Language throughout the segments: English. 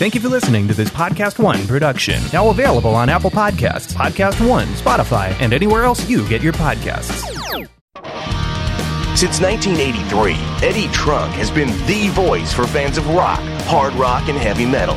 Thank you for listening to this Podcast One production. Now available on Apple Podcasts, Podcast One, Spotify, and anywhere else you get your podcasts. Since 1983, Eddie Trunk has been the voice for fans of rock, hard rock, and heavy metal.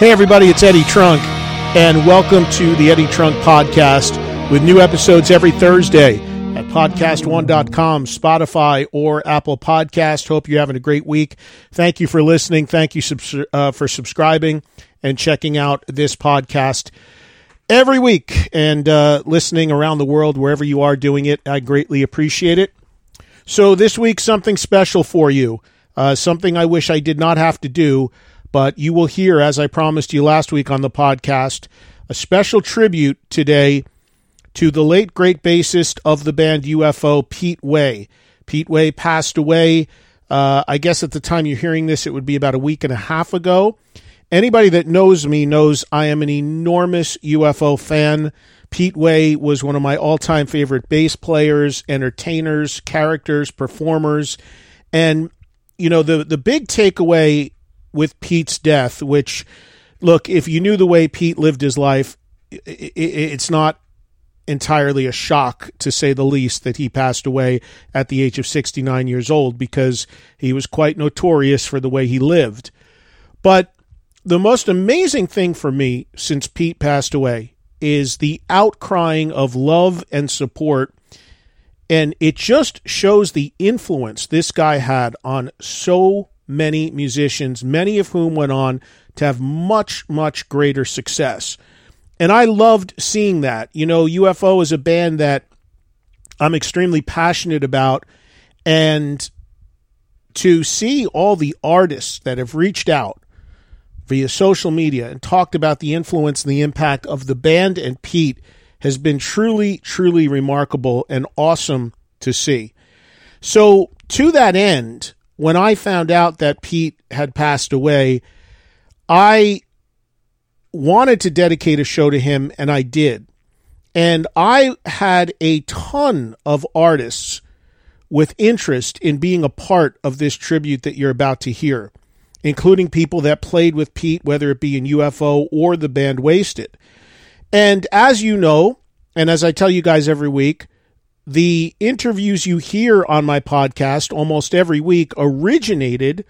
Hey, everybody, it's Eddie Trunk, and welcome to the Eddie Trunk Podcast with new episodes every Thursday at podcast1.com, Spotify, or Apple Podcast. Hope you're having a great week. Thank you for listening. Thank you subs- uh, for subscribing and checking out this podcast every week and uh, listening around the world, wherever you are doing it. I greatly appreciate it. So, this week, something special for you, uh, something I wish I did not have to do. But you will hear, as I promised you last week on the podcast, a special tribute today to the late great bassist of the band UFO, Pete Way. Pete Way passed away. Uh, I guess at the time you're hearing this, it would be about a week and a half ago. Anybody that knows me knows I am an enormous UFO fan. Pete Way was one of my all time favorite bass players, entertainers, characters, performers. And, you know, the, the big takeaway with Pete's death, which, look, if you knew the way Pete lived his life, it's not entirely a shock, to say the least, that he passed away at the age of 69 years old because he was quite notorious for the way he lived. But the most amazing thing for me since Pete passed away is the outcrying of love and support. And it just shows the influence this guy had on so many musicians, many of whom went on to have much, much greater success. And I loved seeing that. You know, UFO is a band that I'm extremely passionate about. And to see all the artists that have reached out via social media and talked about the influence and the impact of the band and Pete has been truly, truly remarkable and awesome to see. So, to that end, when I found out that Pete had passed away, I wanted to dedicate a show to him, and I did. And I had a ton of artists with interest in being a part of this tribute that you're about to hear, including people that played with Pete, whether it be in UFO or the band Wasted. And as you know, and as I tell you guys every week, the interviews you hear on my podcast almost every week originated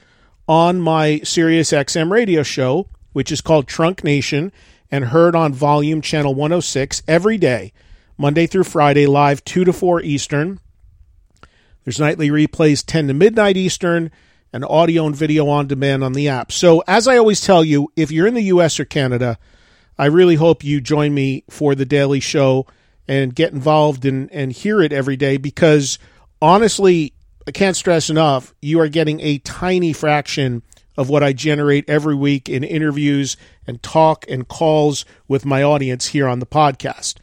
on my Sirius XM radio show, which is called Trunk Nation and heard on volume channel 106 every day, Monday through Friday, live 2 to 4 Eastern. There's nightly replays 10 to midnight Eastern and audio and video on demand on the app. So, as I always tell you, if you're in the US or Canada, I really hope you join me for the daily show and get involved and, and hear it every day because honestly, I can't stress enough, you are getting a tiny fraction of what I generate every week in interviews and talk and calls with my audience here on the podcast.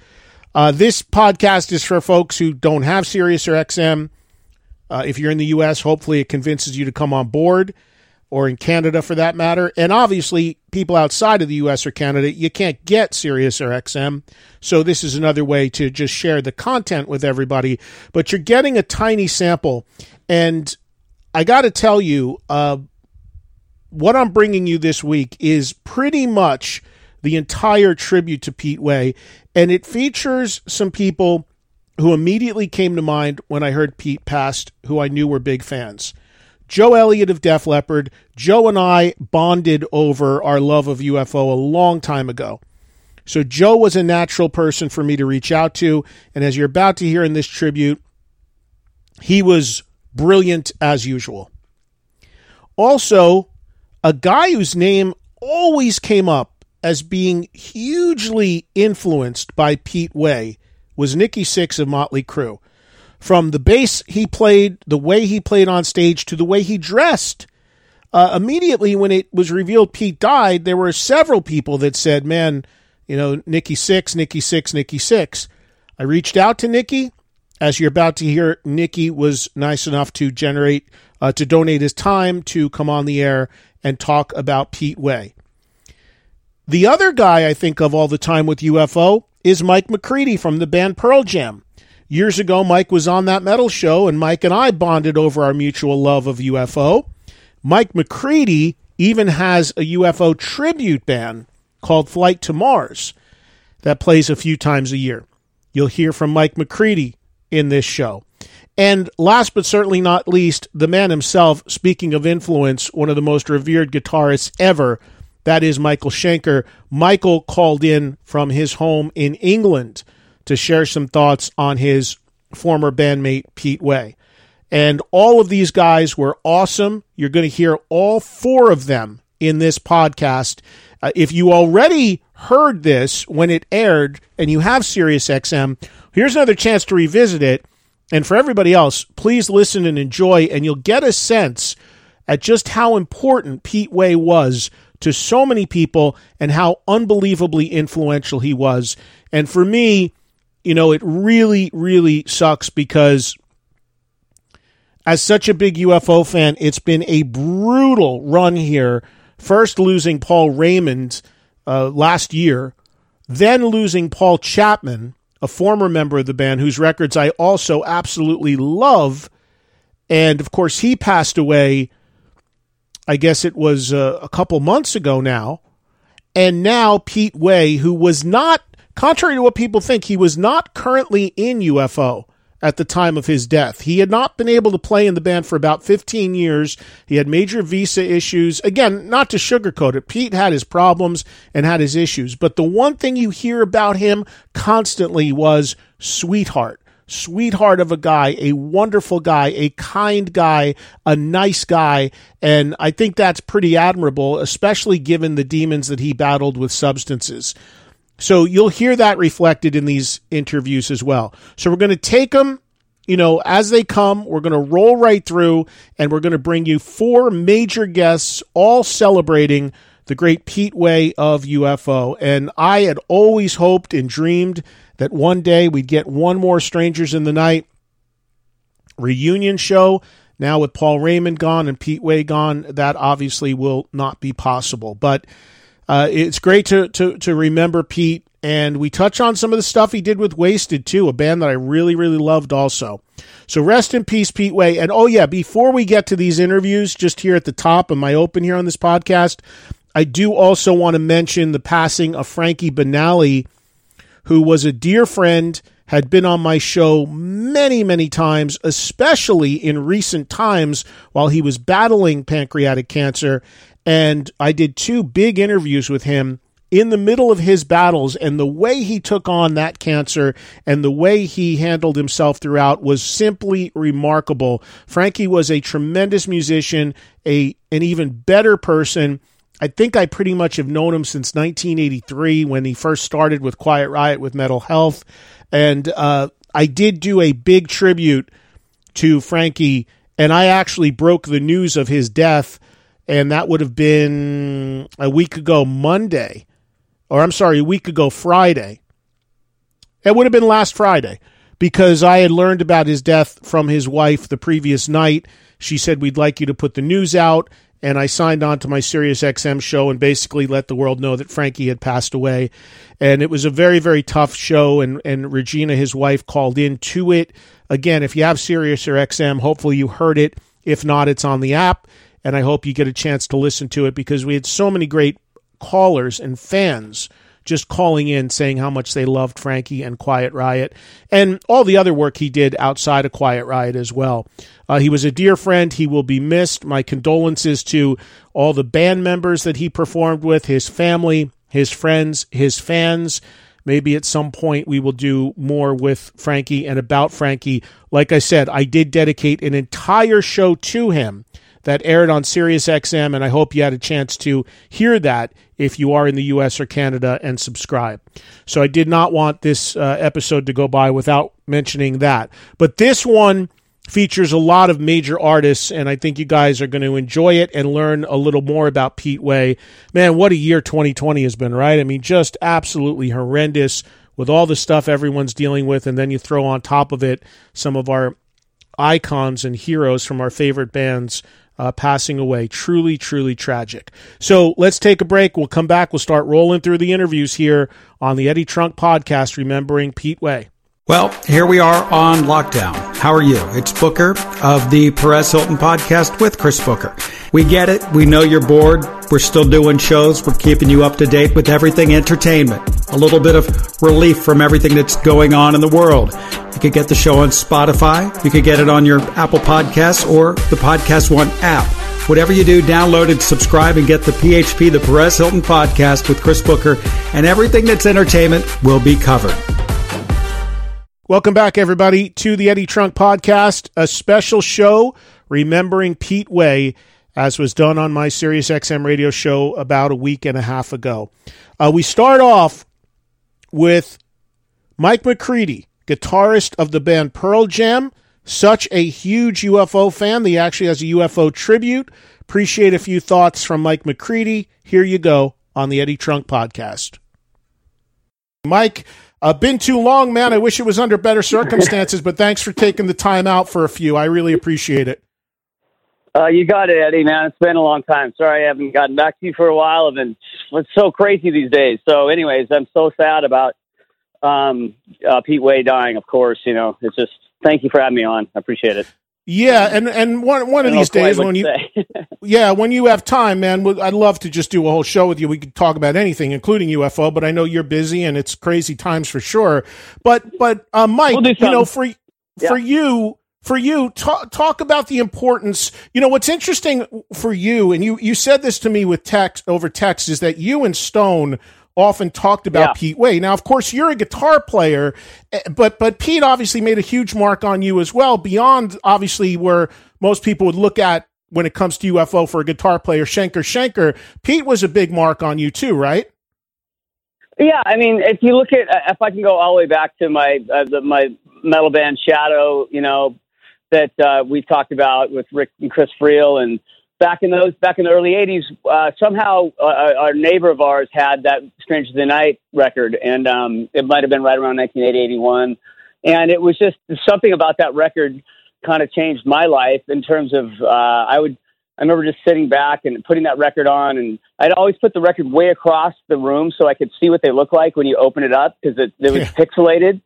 Uh, this podcast is for folks who don't have Sirius or XM. Uh, if you're in the U.S., hopefully it convinces you to come on board. Or in Canada for that matter. And obviously, people outside of the US or Canada, you can't get Sirius or XM. So this is another way to just share the content with everybody. But you're getting a tiny sample. And I got to tell you, uh, what I'm bringing you this week is pretty much the entire tribute to Pete Way. And it features some people who immediately came to mind when I heard Pete passed, who I knew were big fans. Joe Elliott of Def Leppard. Joe and I bonded over our love of UFO a long time ago. So Joe was a natural person for me to reach out to. And as you're about to hear in this tribute, he was brilliant as usual. Also, a guy whose name always came up as being hugely influenced by Pete Way was Nikki Sixx of Motley Crue from the bass he played, the way he played on stage, to the way he dressed. Uh, immediately when it was revealed Pete died, there were several people that said, "Man, you know, Nikki Sixx, Nikki Sixx, Nikki Sixx." I reached out to Nikki. As you're about to hear, Nikki was nice enough to generate uh, to donate his time to come on the air and talk about Pete Way. The other guy I think of all the time with UFO is Mike McCready from the band Pearl Jam. Years ago, Mike was on that metal show, and Mike and I bonded over our mutual love of UFO. Mike McCready even has a UFO tribute band called Flight to Mars that plays a few times a year. You'll hear from Mike McCready in this show. And last but certainly not least, the man himself, speaking of influence, one of the most revered guitarists ever, that is Michael Schenker. Michael called in from his home in England to share some thoughts on his former bandmate, Pete Way. And all of these guys were awesome. You're going to hear all four of them in this podcast. Uh, if you already heard this when it aired and you have SiriusXM, here's another chance to revisit it. And for everybody else, please listen and enjoy, and you'll get a sense at just how important Pete Way was to so many people and how unbelievably influential he was. And for me, you know, it really, really sucks because as such a big UFO fan, it's been a brutal run here. First losing Paul Raymond uh, last year, then losing Paul Chapman, a former member of the band whose records I also absolutely love. And of course, he passed away, I guess it was uh, a couple months ago now. And now Pete Way, who was not Contrary to what people think, he was not currently in UFO at the time of his death. He had not been able to play in the band for about 15 years. He had major visa issues. Again, not to sugarcoat it, Pete had his problems and had his issues. But the one thing you hear about him constantly was sweetheart. Sweetheart of a guy, a wonderful guy, a kind guy, a nice guy. And I think that's pretty admirable, especially given the demons that he battled with substances. So you'll hear that reflected in these interviews as well. So we're going to take them, you know, as they come. We're going to roll right through and we're going to bring you four major guests all celebrating the great Pete Way of UFO. And I had always hoped and dreamed that one day we'd get one more Strangers in the Night reunion show. Now with Paul Raymond gone and Pete Way gone, that obviously will not be possible. But uh, it's great to, to, to remember Pete. And we touch on some of the stuff he did with Wasted, too, a band that I really, really loved also. So rest in peace, Pete Way. And oh, yeah, before we get to these interviews, just here at the top of my open here on this podcast, I do also want to mention the passing of Frankie Banali, who was a dear friend, had been on my show many, many times, especially in recent times while he was battling pancreatic cancer. And I did two big interviews with him in the middle of his battles and the way he took on that cancer and the way he handled himself throughout was simply remarkable. Frankie was a tremendous musician, a an even better person. I think I pretty much have known him since 1983 when he first started with Quiet Riot with Metal Health, and uh, I did do a big tribute to Frankie, and I actually broke the news of his death and that would have been a week ago Monday, or I'm sorry, a week ago Friday. It would have been last Friday because I had learned about his death from his wife the previous night. She said, We'd like you to put the news out. and I signed on to my Sirius XM show and basically let the world know that Frankie had passed away. And it was a very, very tough show. And, and Regina, his wife, called in to it. Again, if you have Sirius or XM, hopefully you heard it. If not, it's on the app. And I hope you get a chance to listen to it because we had so many great callers and fans just calling in saying how much they loved Frankie and Quiet Riot and all the other work he did outside of Quiet Riot as well. Uh, he was a dear friend. He will be missed. My condolences to all the band members that he performed with, his family, his friends, his fans. Maybe at some point we will do more with Frankie and about Frankie. Like I said, I did dedicate an entire show to him that aired on Sirius XM, and I hope you had a chance to hear that if you are in the US or Canada and subscribe. So I did not want this uh, episode to go by without mentioning that. But this one features a lot of major artists, and I think you guys are going to enjoy it and learn a little more about Pete Way. Man, what a year 2020 has been, right? I mean, just absolutely horrendous with all the stuff everyone's dealing with, and then you throw on top of it some of our icons and heroes from our favorite bands uh, passing away. Truly, truly tragic. So let's take a break. We'll come back. We'll start rolling through the interviews here on the Eddie Trunk podcast, remembering Pete Way. Well, here we are on lockdown. How are you? It's Booker of the Perez Hilton podcast with Chris Booker. We get it. We know you're bored. We're still doing shows. We're keeping you up to date with everything entertainment. A little bit of relief from everything that's going on in the world. You could get the show on Spotify. You could get it on your Apple Podcasts or the Podcast One app. Whatever you do, download and subscribe and get the PHP, the Perez Hilton podcast with Chris Booker, and everything that's entertainment will be covered. Welcome back, everybody, to the Eddie Trunk Podcast, a special show remembering Pete Way, as was done on my Sirius XM radio show about a week and a half ago. Uh, we start off with Mike McCready, guitarist of the band Pearl Jam, such a huge UFO fan that he actually has a UFO tribute. Appreciate a few thoughts from Mike McCready. Here you go on the Eddie Trunk Podcast. Mike, uh, been too long, man. I wish it was under better circumstances, but thanks for taking the time out for a few. I really appreciate it. Uh, you got it, Eddie, man. It's been a long time. Sorry I haven't gotten back to you for a while. I've been, it's so crazy these days. So, anyways, I'm so sad about um, uh, Pete Way dying, of course. You know, it's just, thank you for having me on. I appreciate it. Yeah, and and one one of these days when you yeah when you have time, man, I'd love to just do a whole show with you. We could talk about anything, including UFO. But I know you're busy and it's crazy times for sure. But but uh, Mike, we'll you know for yeah. for you for you talk talk about the importance. You know what's interesting for you, and you you said this to me with text over text is that you and Stone often talked about yeah. Pete Way. Now, of course, you're a guitar player, eh, but but Pete obviously made a huge mark on you as well, beyond obviously where most people would look at when it comes to UFO for a guitar player, Schenker Schenker, Pete was a big mark on you too, right? Yeah, I mean, if you look at if I can go all the way back to my uh, the, my metal band Shadow, you know that uh, we talked about with Rick and Chris Friel and back in those back in the early 80s uh, somehow uh, our neighbor of ours had that strange the night record and um, it might have been right around 1980 81 and it was just something about that record kind of changed my life in terms of uh, i would i remember just sitting back and putting that record on and i'd always put the record way across the room so i could see what they look like when you open it up because it, it was yeah. pixelated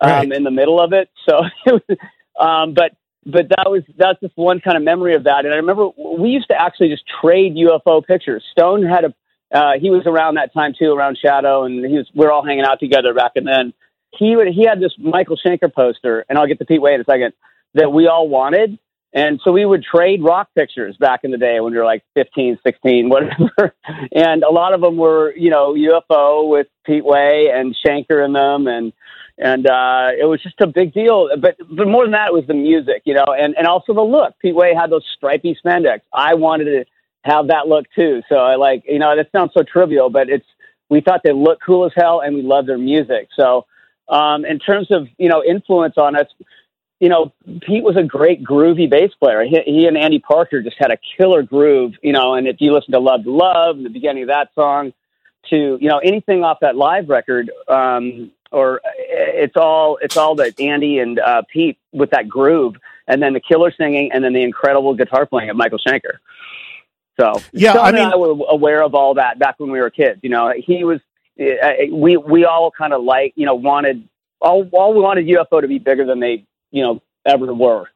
um, right. in the middle of it so it was um, but but that was that's just one kind of memory of that. And I remember we used to actually just trade UFO pictures. Stone had a uh, he was around that time too, around Shadow, and he was we are all hanging out together back and then. He would he had this Michael Schenker poster, and I'll get to Pete Way in a second that we all wanted. And so we would trade rock pictures back in the day when we were like 15, 16, whatever. and a lot of them were, you know, UFO with Pete Way and Schenker in them. And and uh, it was just a big deal. But but more than that, it was the music, you know, and and also the look. Pete Way had those stripy spandex. I wanted to have that look too. So I like, you know, that sounds so trivial, but it's we thought they looked cool as hell, and we loved their music. So um, in terms of you know influence on us. You know, Pete was a great groovy bass player. He, he and Andy Parker just had a killer groove, you know. And if you listen to "Love to Love" the beginning of that song, to you know anything off that live record, um, or it's all it's all that Andy and uh, Pete with that groove, and then the killer singing, and then the incredible guitar playing of Michael Schenker. So Yeah, Stone I and mean- I were aware of all that back when we were kids. You know, he was. Uh, we we all kind of like you know wanted all all we wanted UFO to be bigger than they you know ever were.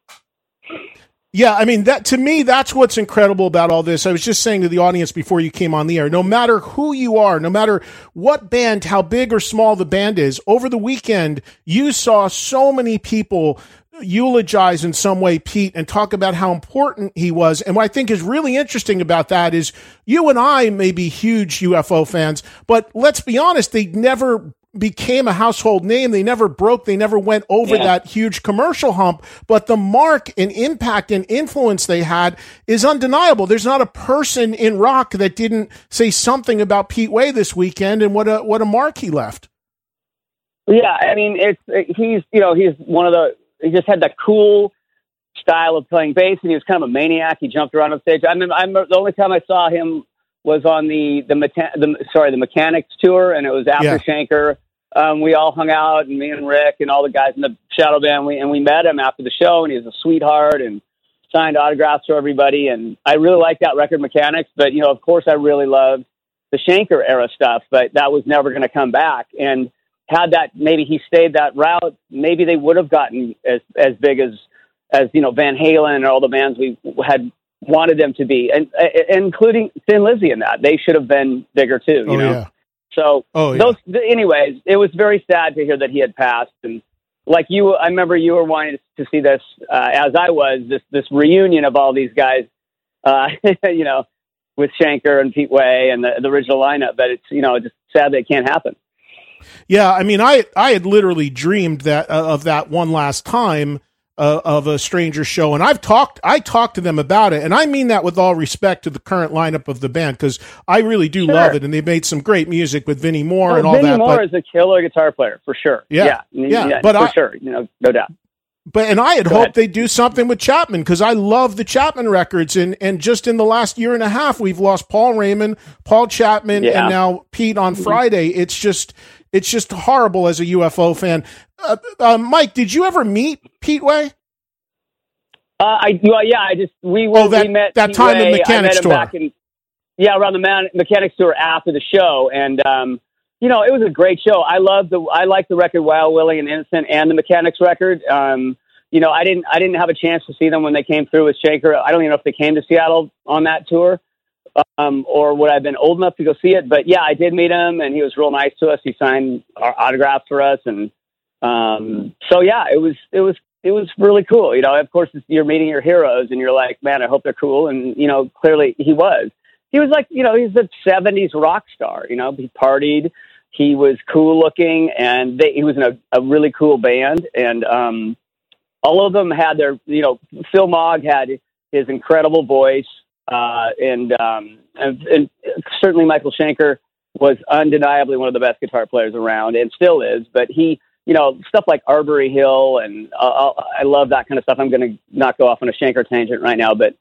Yeah, I mean that to me that's what's incredible about all this. I was just saying to the audience before you came on the air, no matter who you are, no matter what band, how big or small the band is, over the weekend you saw so many people eulogize in some way Pete and talk about how important he was. And what I think is really interesting about that is you and I may be huge UFO fans, but let's be honest, they never became a household name. They never broke. They never went over Yeah. that huge commercial hump. But the mark and impact and influence they had is undeniable. There's not a person in rock that didn't say something about Pete Way this weekend and what a what a mark he left. Yeah, I mean, it's he's you know he's one of the he just had that cool style of playing bass, and he was kind of a maniac. He jumped around on stage. I mean, I remember the only time I saw him was on the the, the sorry the Mechanics tour, and it was after Yeah. Schenker. Um, we all hung out, and me and Rick and all the guys in the Shadow Band, we, and we met him after the show, and he was a sweetheart and signed autographs to everybody. And I really liked that record, Mechanics. But you know, of course, I really loved the Schenker era stuff, but that was never going to come back. And had that maybe he stayed that route, maybe they would have gotten as as big as as you know Van Halen and all the bands we had wanted them to be, and uh, including Thin Lizzy in that. They should have been bigger too. You oh know. yeah. So Oh yeah. those, th- anyways, it was very sad to hear that he had passed. And like you, I remember you were wanting to see this, uh, as I was, this, this reunion of all these guys, uh, you know, with Schenker and Pete Way and the, the original lineup. But it's, you know, just sad that it can't happen. Yeah, I mean, I I had literally dreamed that uh, of that one last time uh, of a stranger show, and I've talked I talked to them about it, and I mean that with all respect to the current lineup of the band because I really do Sure. love it, and they've made some great music with Vinnie Moore and all Vinnie that. Moore but, is a killer guitar player for sure. Yeah, yeah, yeah, but for I- sure, you know, no doubt. But and I had Go hoped ahead. they'd do something with Chapman because I love the Chapman records, and and just in the last year and a half, we've lost Paul Raymond, Paul Chapman, Yeah. and now Pete on Friday. It's just it's just horrible as a UFO fan. Uh, uh, Mike, did you ever meet Pete Way? Uh, I well, yeah, I just we were Oh, that- we met that Pete time in Way. I Mechanics Tour. back in yeah around the Man- mechanics tour after the show, and um, you know it was a great show. I love the I like the record Wild Willie and Innocent and the Mechanics record. Um, you know I didn't I didn't have a chance to see them when they came through with Shaker. I don't even know if they came to Seattle on that tour. Um, or would I have been old enough to go see it? But yeah, I did meet him, and he was real nice to us. He signed our autographs for us, and um, so yeah, it was it was it was really cool. You know, of course, you're meeting your heroes, and you're like, man, I hope they're cool. And you know, clearly he was. He was like, you know, he's a '70s rock star. You know, he partied, he was cool looking, and they, he was in a, a really cool band. And um, all of them had their, you know, Phil Mogg had his incredible voice, uh, and, um, and and certainly Michael Schenker was undeniably one of the best guitar players around, and still is. But he you know, stuff like Arbory Hill, and uh, I love that kind of stuff. I'm going to not go off on a Schenker tangent right now, but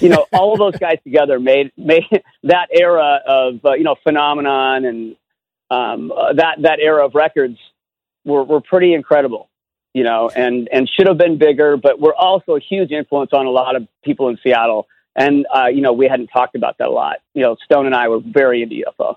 you know, all of those guys together made made that era of uh, you know phenomenon and um, uh, that that era of records were were pretty incredible, you know, and and should have been bigger, but we're also a huge influence on a lot of people in Seattle. And uh, you know, we hadn't talked about that a lot. You know, Stone and I were very into UFO.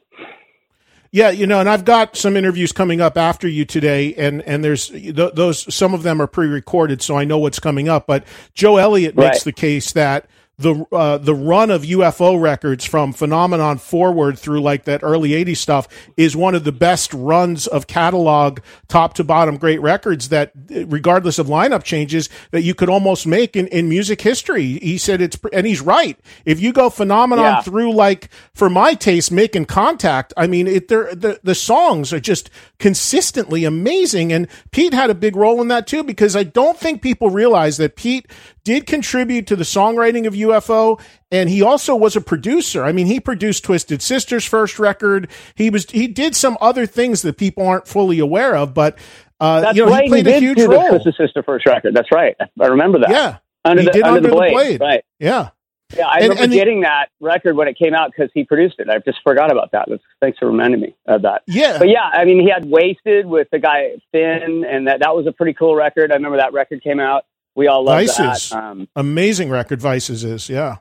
Yeah, you know, and I've got some interviews coming up after you today, and and there's th- those some of them are pre-recorded, so I know what's coming up. But Joe Elliott makes Right. the case that the uh, the run of UFO records from Phenomenon forward through like that early '80s stuff is one of the best runs of catalog, top to bottom, great records that, regardless of lineup changes, that you could almost make in, in music history. He said it's, and he's right. If you go Phenomenon Yeah. through like for my taste making contact i mean it the the songs are just consistently amazing and pete had a big role in that too because i don't think people realize that pete did contribute to the songwriting of ufo and he also was a producer i mean he produced twisted sister's first record he was he did some other things that people aren't fully aware of but uh, That's you know right. he played did a huge do role the Twisted Sister first record. That's right. I remember that. yeah under he the did under, Under the the blade. Blade. Right. yeah Yeah, I And- remember and the- getting that record when it came out because he produced it. I just forgot about that. Thanks for reminding me of that. yeah But yeah, I mean, he had "Wasted" with the guy Finn, and that that was a pretty cool record. I remember that record came out. We all love Vices. that. Um, amazing record vices is yeah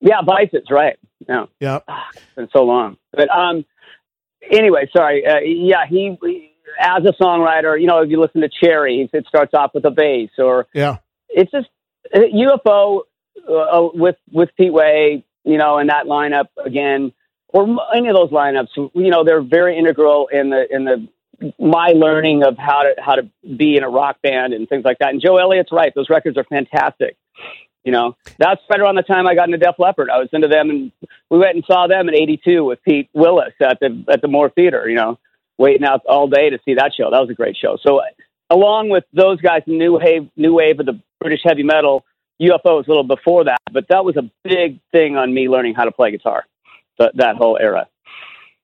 Yeah, Vices, right. Yeah. Yeah. Ah, it's been so long. But um, anyway, sorry. Uh, yeah, he, as a songwriter, you know, if you listen to Cherry, it starts off with a bass, or Yeah. it's just uh, UFO uh, with with Pete Way, you know, and that lineup again, or any of those lineups. You know, they're very integral in the in the my learning of how to how to be in a rock band and things like that. And Joe Elliott's right; those records are fantastic. You know, that's right around the time I got into Def Leppard. I was into them, and we went and saw them in '82 with Pete Willis at the at the Moore Theater. You know, waiting out all day to see that show. That was a great show. So, along with those guys, new wave, new wave of the British heavy metal, UFO was a little before that, but that was a big thing on me learning how to play guitar. That that whole era.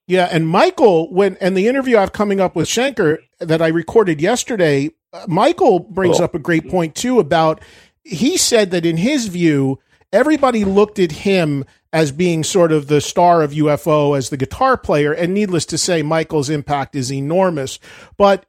Yeah, and Michael, when and the interview I've coming up with Schenker that I recorded yesterday, uh, Michael brings Cool. up a great point too about he said that in his view, everybody looked at him as being sort of the star of UFO as the guitar player, and needless to say, Michael's impact is enormous. But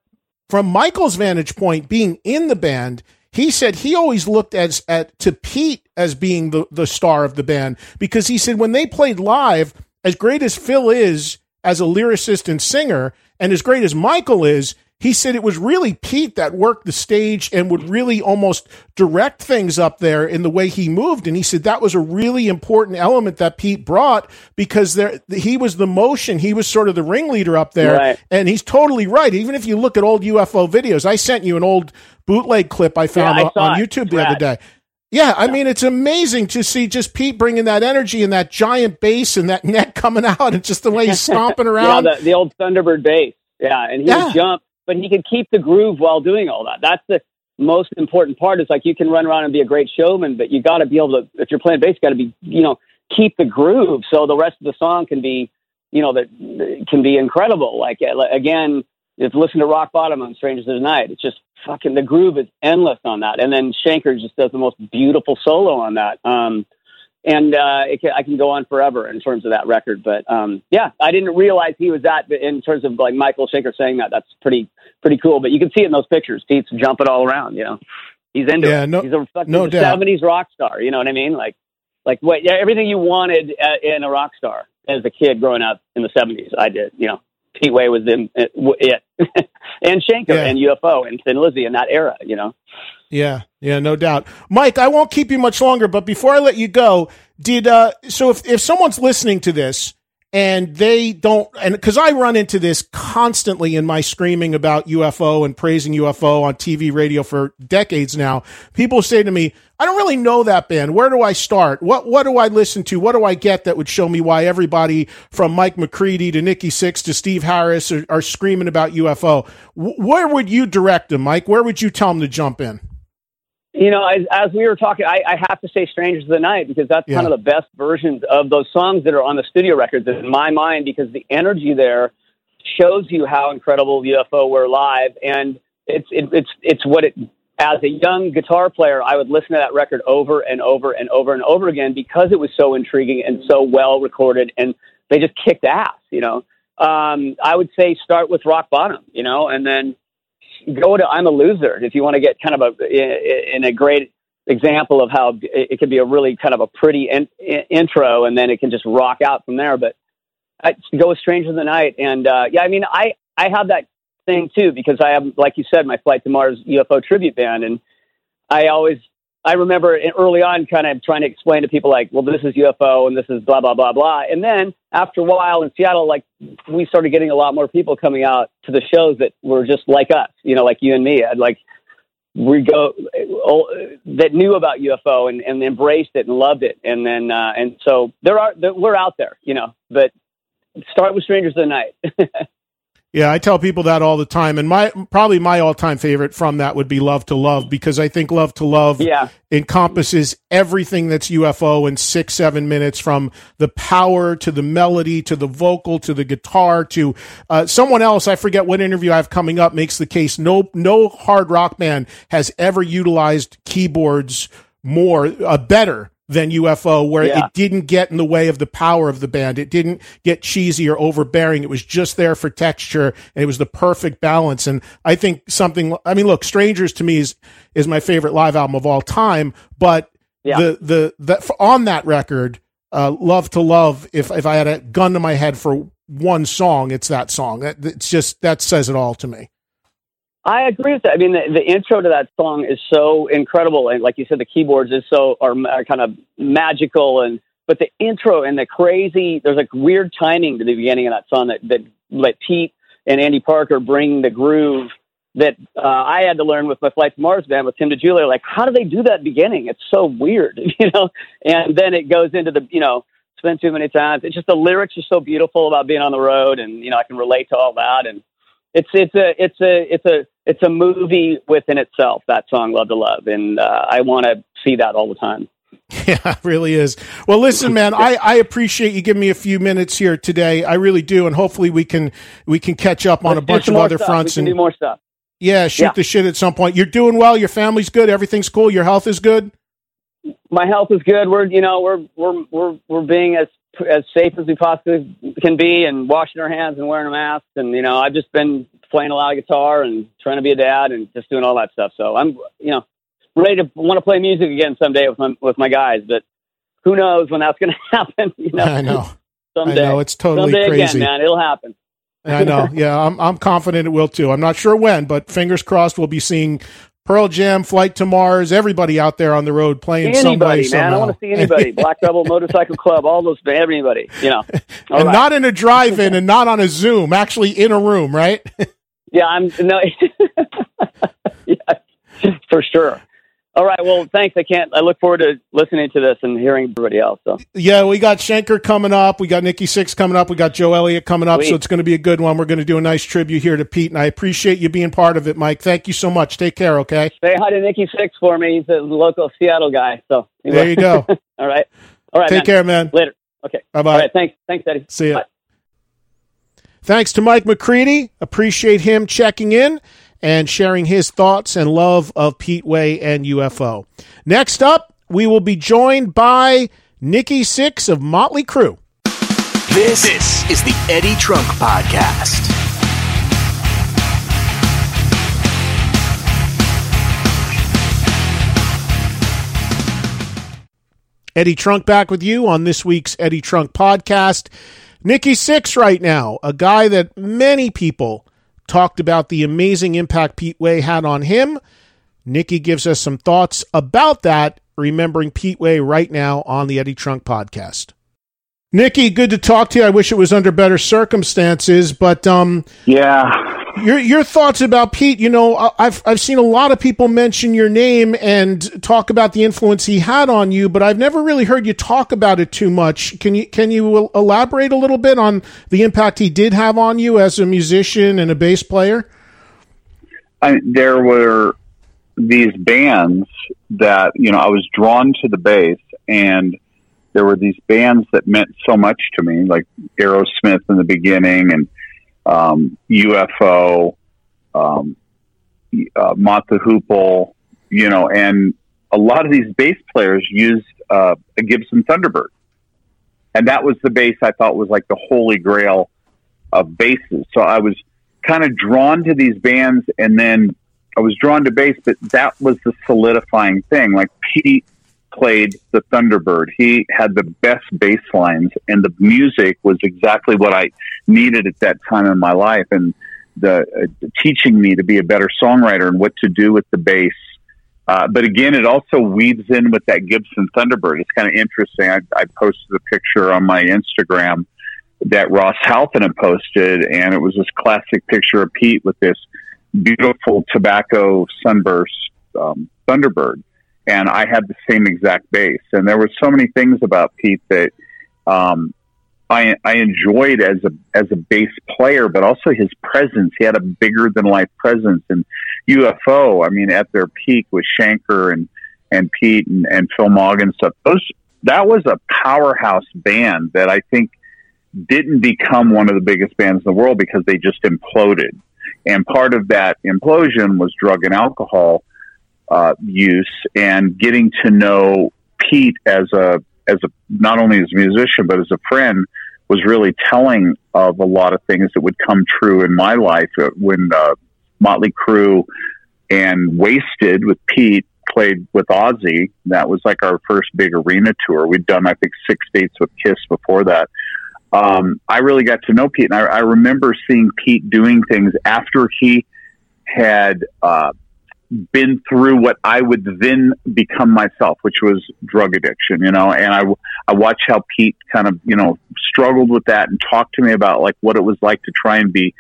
from Michael's vantage point, being in the band, he said he always looked as at to Pete as being the, the star of the band because he said when they played live, as great as Phil is as a lyricist and singer, and as great as Michael is, he said it was really Pete that worked the stage and would really almost direct things up there in the way he moved. And he said that was a really important element that Pete brought because there he was the motion, he was sort of the ringleader up there. Right. And he's totally right. Even if you look at old UFO videos, I sent you an old bootleg clip I found I on, on. YouTube the other day. Yeah, I mean it's amazing to see just Pete bringing that energy and that giant bass and that neck coming out and just the way he's stomping Yeah, around. the, the old Thunderbird bass. Yeah, and he Yeah. would jump, but he could keep the groove while doing all that. That's the most important part. Is like you can run around and be a great showman, but you got to be able to. If you're playing bass, got to be you know keep the groove so the rest of the song can be you know that can be incredible. Like like, again, if you listen to Rock Bottom on Strangers of the Night, it's just fucking the groove is endless on that. And then Schenker just does the most beautiful solo on that. Um, and uh, it can, I can go on forever in terms of that record. But um, yeah, I didn't realize he was that But in terms of like Michael Schenker saying that. That's pretty pretty cool. But you can see it in those pictures. Pete's jumping all around. You know, he's into Yeah, it. no- he's a fucking no doubt. seventies rock star. You know what I mean? Like like what yeah, everything you wanted uh, in a rock star as a kid growing up in the seventies. I did. You know, Pete Way was in it, it. and Schenker Yeah. and UFO and Thin Lizzy in that era. You know. Yeah, yeah, no doubt. Mike, I won't keep you much longer, but before I let you go, did uh so if if someone's listening to this and they don't and because I run into this constantly in my screaming about UFO and praising UFO on TV radio for decades now, people say to me, I don't really know that band. Where do I start? What what do I listen to? What do I get that would show me why everybody from Mike McCready to Nikki Sixx to Steve Harris are, are screaming about UFO? Wh- where would you direct them, Mike? Where would you tell them to jump in? You know, as, as we were talking, I, I have to say "Strangers of the Night" because that's Yeah. kind of the best versions of those songs that are on the studio records in my mind. Because the energy there shows you how incredible UFO were live, and it's it, it's it's what it. As a young guitar player, I would listen to that record over and over and over and over again because it was so intriguing and so well recorded, and they just kicked ass. You know, um, I would say start with Rock Bottom, you know, and then go to I'm a Loser if you want to get kind of a in a great example of how it can be a really kind of a pretty in, in, intro, and then it can just rock out from there. But I go with Stranger Than Night, and uh, yeah, I mean, I I have that thing too because I have, like you said, my Flight to Mars UFO tribute band, and I always I remember early on kind of trying to explain to people like, well, this is UFO and this is blah blah blah blah, and then after a while in Seattle, like we started getting a lot more people coming out to the shows that were just like us, you know, like you and me. I'd like we go that knew about UFO and, and embraced it and loved it, and then uh, and so there are we're out there, you know, but start with Strangers of the Night. Yeah, I tell people that all the time, and my probably my all time favorite from that would be "Love to Love" because I think "Love to Love" yeah, encompasses everything that's UFO in six seven minutes, from the power to the melody to the vocal to the guitar to uh, someone else. I forget what interview I have coming up makes the case no no hard rock band has ever utilized keyboards more uh, better than UFO, where Yeah. it didn't get in the way of the power of the band. It didn't get cheesy or overbearing. It was just there for texture, and it was the perfect balance. And I think something. I mean, look, Strangers to me is is my favorite live album of all time. But Yeah. the the the on that record, uh, "Love to Love." If if I had a gun to my head for one song, it's that song. It's just that says it all to me. I agree with that. I mean, the, the intro to that song is so incredible, and like you said, the keyboards is so are, are kind of magical, and but the intro and the crazy, there's like weird timing to the beginning of that song that that let Pete and Andy Parker bring the groove that uh, I had to learn with my Flight to Mars band with Tim DeJulia. Like, how do they do that beginning? It's so weird, you know. And then it goes into the, you know, spend too many times. It's just the lyrics are so beautiful about being on the road, and you know, I can relate to all that. And it's it's a it's a it's a it's a movie within itself. That song, "Love to Love," and uh, I want to see that all the time. Yeah, it really is. Well, listen, man, I, I appreciate you giving me a few minutes here today. I really do, and hopefully we can we can catch up on Let's a bunch of other stuff. fronts and do more stuff. Yeah, shoot yeah. the shit at some point. You're doing well. Your family's good. Everything's cool. Your health is good. My health is good. We're you know we're we're we're we're being as as safe as we possibly can be, and washing our hands and wearing a mask. And you know I've just been playing a lot of guitar and trying to be a dad and just doing all that stuff. So I'm you know ready to want to play music again someday with my with my guys, but who knows when that's going to happen? You know, I know. Someday, I know it's totally someday crazy, again, man. It'll happen. I know. Yeah, I'm I'm confident it will too. I'm not sure when, but fingers crossed we'll be seeing Pearl Jam, Flight to Mars, everybody out there on the road playing anybody, some man. I want to see anybody. Black Rebel Motorcycle Club, all those everybody, you know. All and right. not in a drive-in and not on a Zoom, actually in a room, right? Yeah, I'm no yeah, for sure. All right. Well, thanks. I can't. I look forward to listening to this and hearing everybody else. So yeah, we got Schenker coming up. We got Nikki Sixx coming up. We got Joe Elliott coming up. Sweet. So it's going to be a good one. We're going to do a nice tribute here to Pete, and I appreciate you being part of it, Mike. Thank you so much. Take care. Okay. Say hi to Nikki Sixx for me. He's a local Seattle guy. So anyway. there you go. All right. All right. Take man. care, man. Later. Okay. Bye bye. All right. Thanks. Thanks, Eddie. See you. Thanks to Mike McCready. Appreciate him checking in and sharing his thoughts and love of Pete Way and UFO. Next up, we will be joined by Nikki Sixx of Motley Crue. This, this is the Eddie Trunk Podcast. Eddie Trunk back with you on this week's Eddie Trunk Podcast. Nikki Sixx right now, a guy that many people talked about the amazing impact Pete Way had on him. Nikki gives us some thoughts about that, remembering Pete Way right now on the Eddie Trunk podcast. Nikki, good to talk to you. I wish it was under better circumstances, but um, yeah, your your thoughts about Pete? You know, I've I've seen a lot of people mention your name and talk about the influence he had on you, but I've never really heard you talk about it too much. Can you can you elaborate a little bit on the impact he did have on you as a musician and a bass player? I, there were these bands that you know I was drawn to the bass and there were these bands that meant so much to me, like Aerosmith in the beginning and um, UFO, um, uh, you know, and a lot of these bass players used uh, a Gibson Thunderbird. And that was the bass I thought was like the holy grail of basses. So I was kind of drawn to these bands and then I was drawn to bass, but that was the solidifying thing. Like Pete played the Thunderbird. He had the best bass lines, and the music was exactly what I needed at that time in my life. And the uh, teaching me to be a better songwriter and what to do with the bass. Uh, but again, it also weaves in with that Gibson Thunderbird. It's kind of interesting. I, I posted a picture on my Instagram that Ross Halfin had posted, and it was this classic picture of Pete with this beautiful tobacco sunburst um, Thunderbird and I had the same exact bass. And there were so many things about Pete that um, I, I enjoyed as a as a bass player, but also his presence. He had a bigger than life presence. And UFO, I mean, at their peak with Schenker and and Pete and, and Phil Mogg and stuff. Those that was a powerhouse band that I think didn't become one of the biggest bands in the world because they just imploded. And part of that implosion was drug and alcohol uh, use and getting to know Pete as a as a not only as a musician but as a friend was really telling of a lot of things that would come true in my life uh, when uh, Motley Crue and Wasted with Pete played with Ozzy. That was like our first big arena tour. We'd done, I think, six dates with Kiss before that. Um, I really got to know Pete, and I, I remember seeing Pete doing things after he had uh, been through what I would then become myself, which was drug addiction, you know, and I, I watched how Pete kind of, you know, struggled with that and talked to me about like what it was like to try and be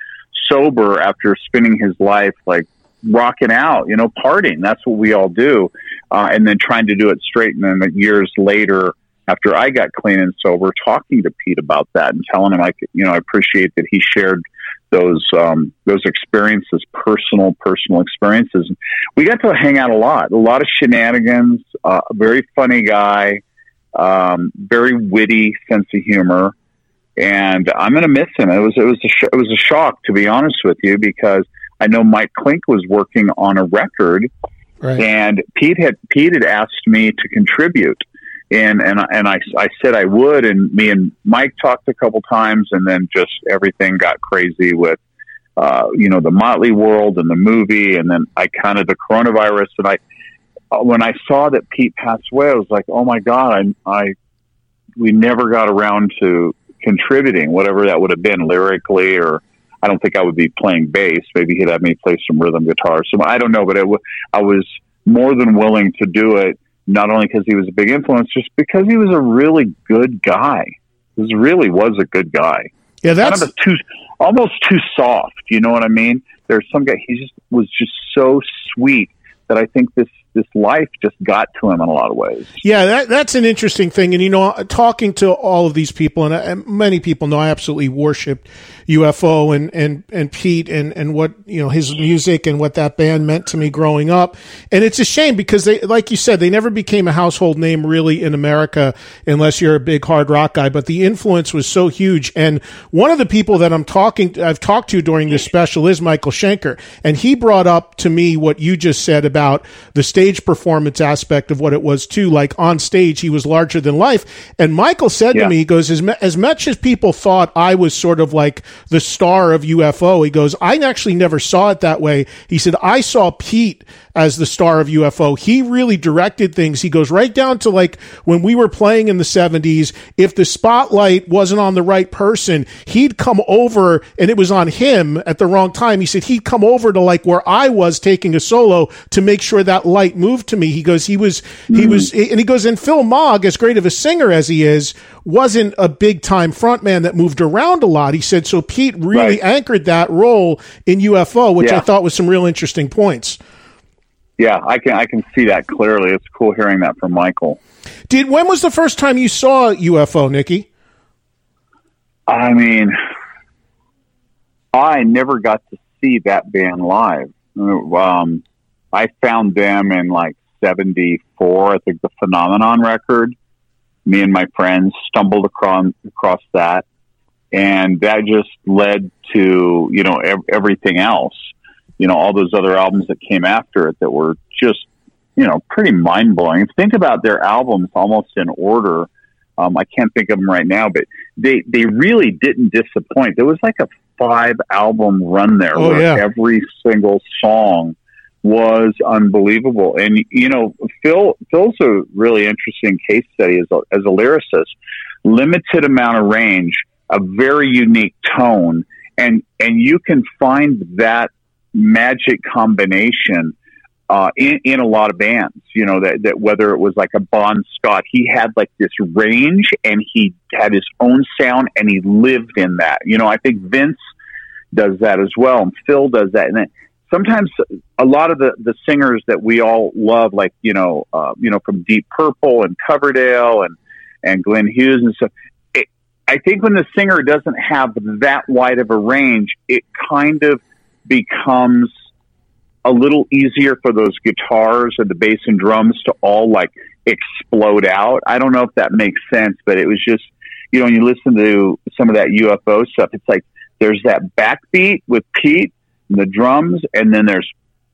sober after spending his life like rocking out, you know, partying. That's what we all do. Uh, and then trying to do it straight. And then years later, after I got clean and sober, talking to Pete about that and telling him, I, you know, I appreciate that he shared those um, those experiences, personal personal experiences. We got to hang out a lot, a lot of shenanigans. Uh, a very funny guy, um, very witty sense of humor, and I'm going to miss him. It was it was a sh- it was a shock to be honest with you because I know Mike Clink was working on a record, right. and Pete had Pete had asked me to contribute and and and I, I said I would, and me and Mike talked a couple times, and then just everything got crazy with, uh, you know, the Motley World and the movie, and then I kind of the coronavirus, and I uh, when I saw that Pete passed away, I was like, oh my god, I, I we never got around to contributing, whatever that would have been lyrically, or I don't think I would be playing bass. Maybe he'd have me play some rhythm guitar. So I don't know, but it w- I was more than willing to do it not only because he was a big influence, just because he was a really good guy. He really was a good guy. Yeah, that's kind of too almost too soft. You know what I mean? There's some guy he just was just so sweet that I think this this life just got to him in a lot of ways. Yeah, that, that's an interesting thing. And, you know, talking to all of these people, and, and many people know I absolutely worshiped UFO and, and, and Pete and, and what, you know, his music and what that band meant to me growing up. And it's a shame because they, like you said, they never became a household name really in America unless you're a big hard rock guy, but the influence was so huge. And one of the people that I'm talking, I've talked to during this special is Michael Schenker. And he brought up to me what you just said about the stage stage performance aspect of what it was too. Like on stage, he was larger than life. And Michael said yeah. to me, he goes, as, as much as people thought I was sort of like the star of UFO, he goes, I actually never saw it that way. He said, I saw Pete as the star of UFO. He really directed things. He goes right down to like when we were playing in the 70s, if the spotlight wasn't on the right person, he'd come over and it was on him at the wrong time. He said he'd come over to like where I was taking a solo to make sure that light moved to me. He goes, he was, he mm-hmm. was, and he goes, and Phil Mogg, as great of a singer as he is, wasn't a big time frontman that moved around a lot. He said, so Pete really right. anchored that role in UFO, which yeah. I thought was some real interesting points yeah, I can I can see that clearly. It's cool hearing that from Michael. Did when was the first time you saw UFO, Nikki? I mean, I never got to see that band live. Um, I found them in like '74. I think the Phenomenon record. Me and my friends stumbled across across that, and that just led to you know ev- everything else you know, all those other albums that came after it that were just, you know, pretty mind blowing. Think about their albums almost in order. Um, I can't think of them right now, but they, they really didn't disappoint. There was like a five album run there oh, where yeah. every single song was unbelievable. And, you know, Phil, Phil's a really interesting case study as a, as a lyricist, limited amount of range, a very unique tone. And, and you can find that magic combination uh, in, in a lot of bands. You know that, that whether it was like a Bon Scott, he had like this range and he had his own sound and he lived in that. You know, I think Vince does that as well, and Phil does that, and sometimes a lot of the, the singers that we all love, like you know, uh, you know, from Deep Purple and Coverdale and and Glenn Hughes and stuff. It, I think when the singer doesn't have that wide of a range, it kind of becomes a little easier for those guitars and the bass and drums to all like explode out. I don't know if that makes sense, but it was just, you know, when you listen to some of that UFO stuff, it's like there's that backbeat with Pete the drums, and then there's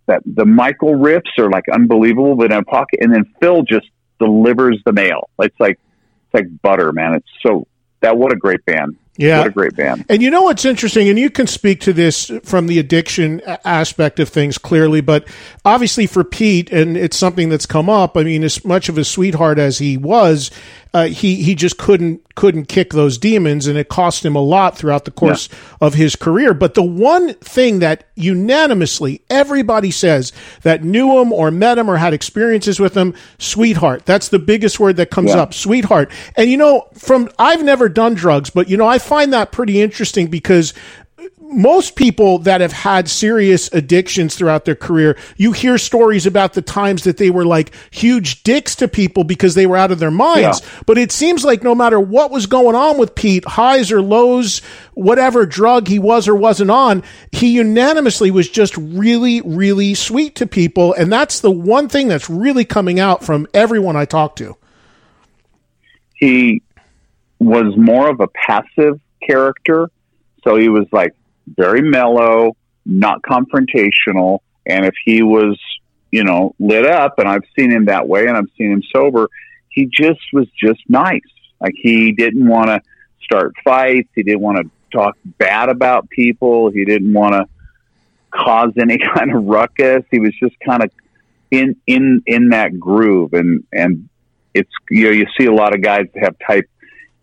that the Michael riffs are like unbelievable, but in a pocket, and then Phil just delivers the mail. It's like it's like butter, man. It's so that what a great band. Yeah. What a great band. And you know what's interesting, and you can speak to this from the addiction aspect of things clearly, but obviously for Pete, and it's something that's come up, I mean, as much of a sweetheart as he was, uh, he he just couldn't couldn't kick those demons, and it cost him a lot throughout the course yeah. of his career. But the one thing that unanimously everybody says that knew him or met him or had experiences with him, sweetheart. That's the biggest word that comes yeah. up, sweetheart. And you know, from I've never done drugs, but you know, I find that pretty interesting because most people that have had serious addictions throughout their career, you hear stories about the times that they were like huge dicks to people because they were out of their minds. Yeah. But it seems like no matter what was going on with Pete, highs or lows, whatever drug he was or wasn't on, he unanimously was just really, really sweet to people. And that's the one thing that's really coming out from everyone I talk to. He was more of a passive character. So he was like very mellow, not confrontational. And if he was, you know, lit up, and I've seen him that way and I've seen him sober, he just was just nice. Like he didn't want to start fights. He didn't want to talk bad about people. He didn't want to cause any kind of ruckus. He was just kind of in in in that groove and and it's you know you see a lot of guys that have type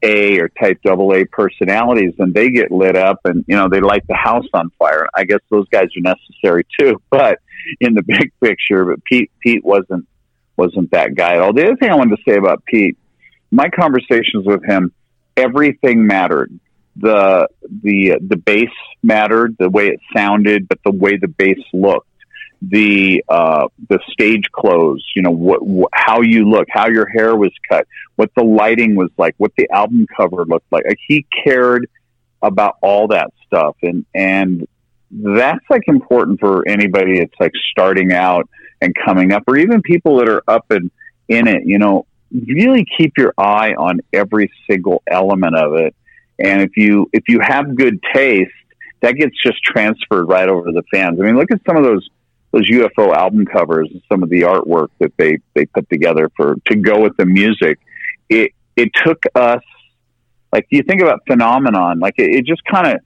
a or type double A personalities and they get lit up and, you know, they light the house on fire. I guess those guys are necessary too, but in the big picture, but Pete, Pete wasn't, wasn't that guy at all. The other thing I wanted to say about Pete, my conversations with him, everything mattered. The, the, the bass mattered, the way it sounded, but the way the bass looked the uh, the stage clothes, you know, what, what, how you look, how your hair was cut, what the lighting was like, what the album cover looked like. like. He cared about all that stuff, and and that's like important for anybody that's like starting out and coming up, or even people that are up and in it. You know, really keep your eye on every single element of it, and if you if you have good taste, that gets just transferred right over to the fans. I mean, look at some of those those UFO album covers and some of the artwork that they they put together for to go with the music. It it took us like you think about phenomenon, like it, it just kind of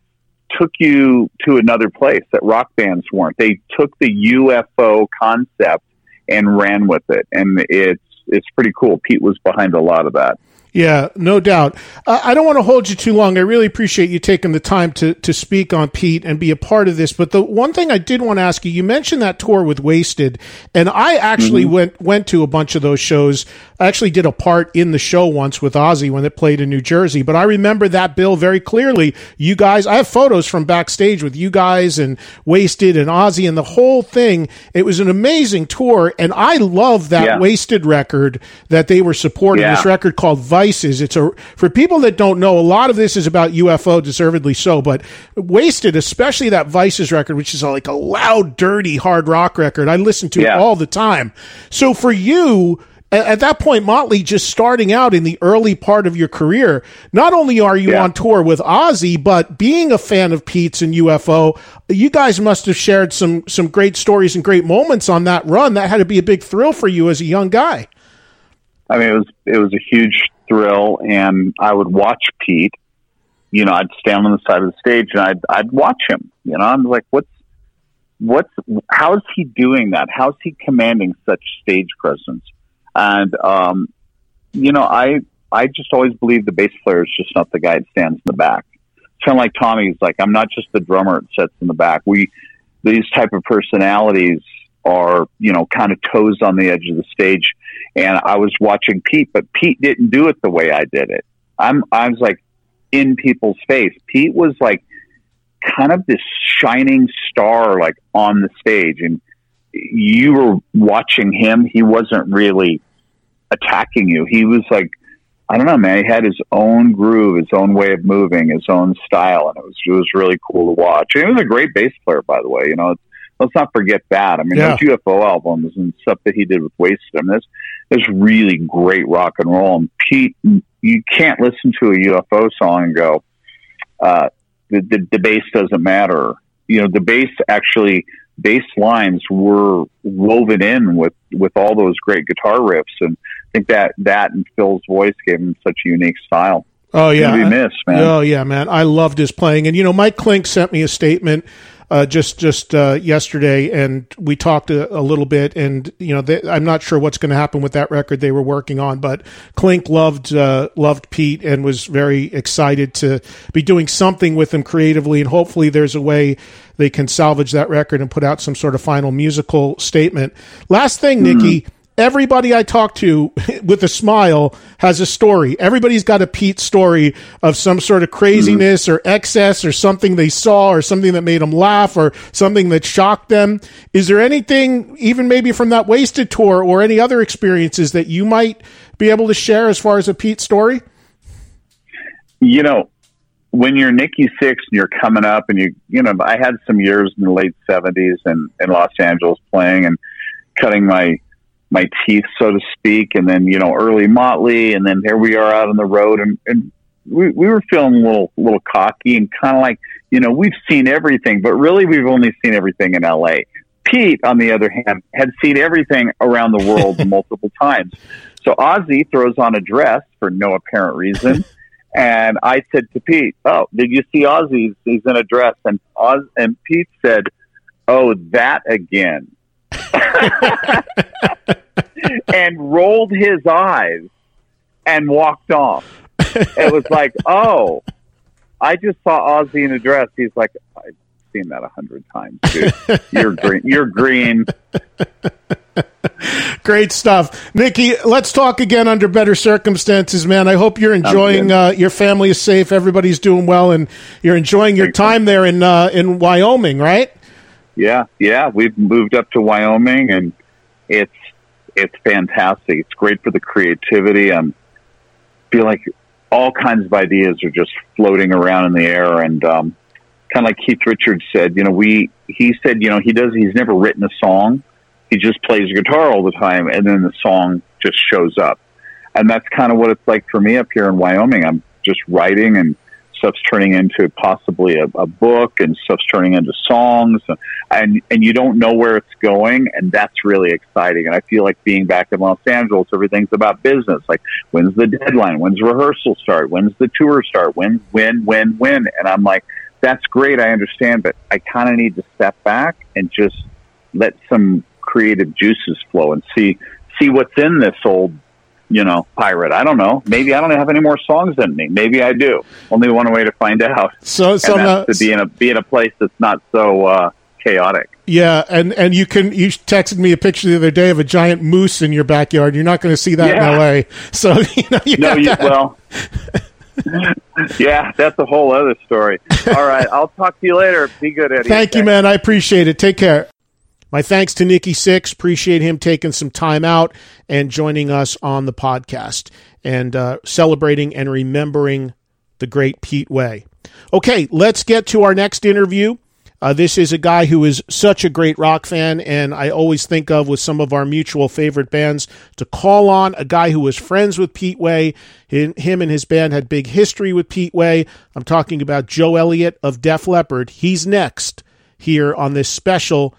took you to another place that rock bands weren't. They took the UFO concept and ran with it, and it's it's pretty cool. Pete was behind a lot of that. Yeah, no doubt. Uh, I don't want to hold you too long. I really appreciate you taking the time to, to speak on Pete and be a part of this. But the one thing I did want to ask you, you mentioned that tour with Wasted, and I actually mm-hmm. went went to a bunch of those shows. I actually did a part in the show once with Ozzy when it played in New Jersey. But I remember that bill very clearly. You guys, I have photos from backstage with you guys and Wasted and Ozzy and the whole thing. It was an amazing tour, and I love that yeah. Wasted record that they were supporting. Yeah. This record called Vice Vices. It's a for people that don't know. A lot of this is about UFO, deservedly so. But Wasted, especially that Vices record, which is like a loud, dirty hard rock record, I listen to yeah. all the time. So for you at that point, Motley just starting out in the early part of your career, not only are you yeah. on tour with Ozzy, but being a fan of Pete's and UFO, you guys must have shared some some great stories and great moments on that run. That had to be a big thrill for you as a young guy. I mean, it was it was a huge thrill, and I would watch Pete. You know, I'd stand on the side of the stage and I'd I'd watch him. You know, I'm like, what's what's how is he doing that? How's he commanding such stage presence? And um, you know, I I just always believe the bass player is just not the guy that stands in the back. It's kind of like Tommy's like, I'm not just the drummer that sits in the back. We these type of personalities are you know kind of toes on the edge of the stage and I was watching Pete, but Pete didn't do it the way I did it. I'm I was like in people's face. Pete was like kind of this shining star like on the stage and you were watching him, he wasn't really attacking you. He was like I don't know, man. He had his own groove, his own way of moving, his own style, and it was it was really cool to watch. And he was a great bass player, by the way. You know, let's not forget that. I mean, yeah. those UFO albums and stuff that he did with Wasted. I mean, that's really great rock and roll. And Pete, you can't listen to a UFO song and go, uh, the, the, the bass doesn't matter. You know, the bass actually, bass lines were woven in with, with all those great guitar riffs. And I think that, that and Phil's voice gave him such a unique style. Oh yeah, missed, man. Oh yeah, man. I loved his playing, and you know, Mike Clink sent me a statement uh, just just uh, yesterday, and we talked a, a, little bit. And you know, they, I'm not sure what's going to happen with that record they were working on, but Clink loved uh, loved Pete and was very excited to be doing something with him creatively, and hopefully, there's a way they can salvage that record and put out some sort of final musical statement. Last thing, mm-hmm. Nikki everybody I talk to with a smile has a story. Everybody's got a Pete story of some sort of craziness mm-hmm. or excess or something they saw or something that made them laugh or something that shocked them. Is there anything, even maybe from that wasted tour or any other experiences that you might be able to share as far as a Pete story? You know, when you're Nikki Sixx and you're coming up and you, you know, I had some years in the late seventies and in Los Angeles playing and cutting my my teeth, so to speak. And then, you know, early Motley, and then here we are out on the road, and, and we, we were feeling a little, little cocky and kind of like, you know, we've seen everything, but really we've only seen everything in LA. Pete, on the other hand, had seen everything around the world multiple times. So Ozzy throws on a dress for no apparent reason. And I said to Pete, "Oh, did you see Ozzy? He's in a dress." And Oz and Pete said, "Oh, that again." and rolled his eyes and walked off. it was like, oh, I just saw Ozzy in a dress. He's like, I've seen that a hundred times, dude. You're green. You're green. Great stuff, Nikki. Let's talk again under better circumstances, man. I hope you're enjoying. Uh, your family is safe. Everybody's doing well, and you're enjoying your time there in uh, in Wyoming, right? Yeah, yeah. We've moved up to Wyoming, and it's it's fantastic. It's great for the creativity. I feel like all kinds of ideas are just floating around in the air, and um, kind of like Keith Richards said, you know, we he said, you know, he does. He's never written a song. He just plays guitar all the time, and then the song just shows up. And that's kind of what it's like for me up here in Wyoming. I'm just writing and stuff's turning into possibly a, a book and stuff's turning into songs and and you don't know where it's going and that's really exciting. And i feel like being back in los angeles everything's about business. Like when's the deadline? When's rehearsal start? When's the tour start? When when when when? And i'm like that's great i understand but i kind of need to step back and just let some creative juices flow and see see what's in this old you know, pirate. I don't know. Maybe I don't have any more songs in me. Maybe I do. Only one way to find out. So, so that's to be in a be in a place that's not so uh, chaotic. Yeah, and and you can you texted me a picture the other day of a giant moose in your backyard. You're not going to see that yeah. in L.A. So you know, you no, you, well. yeah, that's a whole other story. All right, I'll talk to you later. Be good, Eddie. Thank you, man. I appreciate it. Take care. My thanks to Nikki Sixx. Appreciate him taking some time out and joining us on the podcast and uh, celebrating and remembering the great Pete Way. Okay, let's get to our next interview. Uh, this is a guy who is such a great rock fan, and I always think of with some of our mutual favorite bands to call on a guy who was friends with Pete Way. Him and his band had big history with Pete Way. I'm talking about Joe Elliott of Def Leppard. He's next here on this special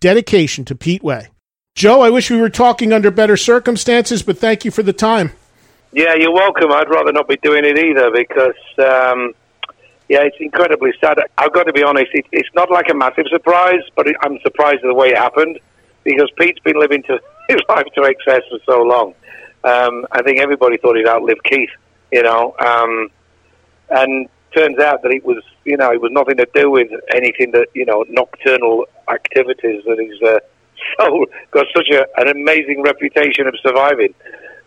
dedication to Pete Way. Joe, I wish we were talking under better circumstances, but thank you for the time. Yeah, you're welcome. I'd rather not be doing it either because, um, yeah, it's incredibly sad. I've got to be honest, it, it's not like a massive surprise, but it, I'm surprised at the way it happened because Pete's been living to his life to excess for so long. Um, I think everybody thought he'd outlive Keith, you know, um, and turns out that it was, you know, it was nothing to do with anything that, you know, nocturnal activities that he's uh, so got such a, an amazing reputation of surviving.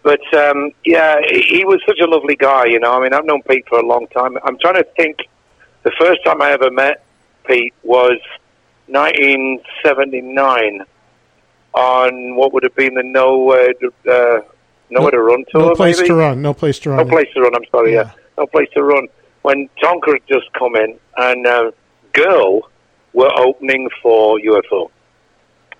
But um, yeah, he, was such a lovely guy. You know, I mean, I've known Pete for a long time. I'm trying to think. The first time I ever met Pete was 1979 on what would have been the No uh, uh, Nowhere to Run tour. No place maybe? to run. No place to run. No place to run. I'm sorry. Yeah. yeah. No place to run. When Tonka had just come in and uh, Girl were opening for UFO,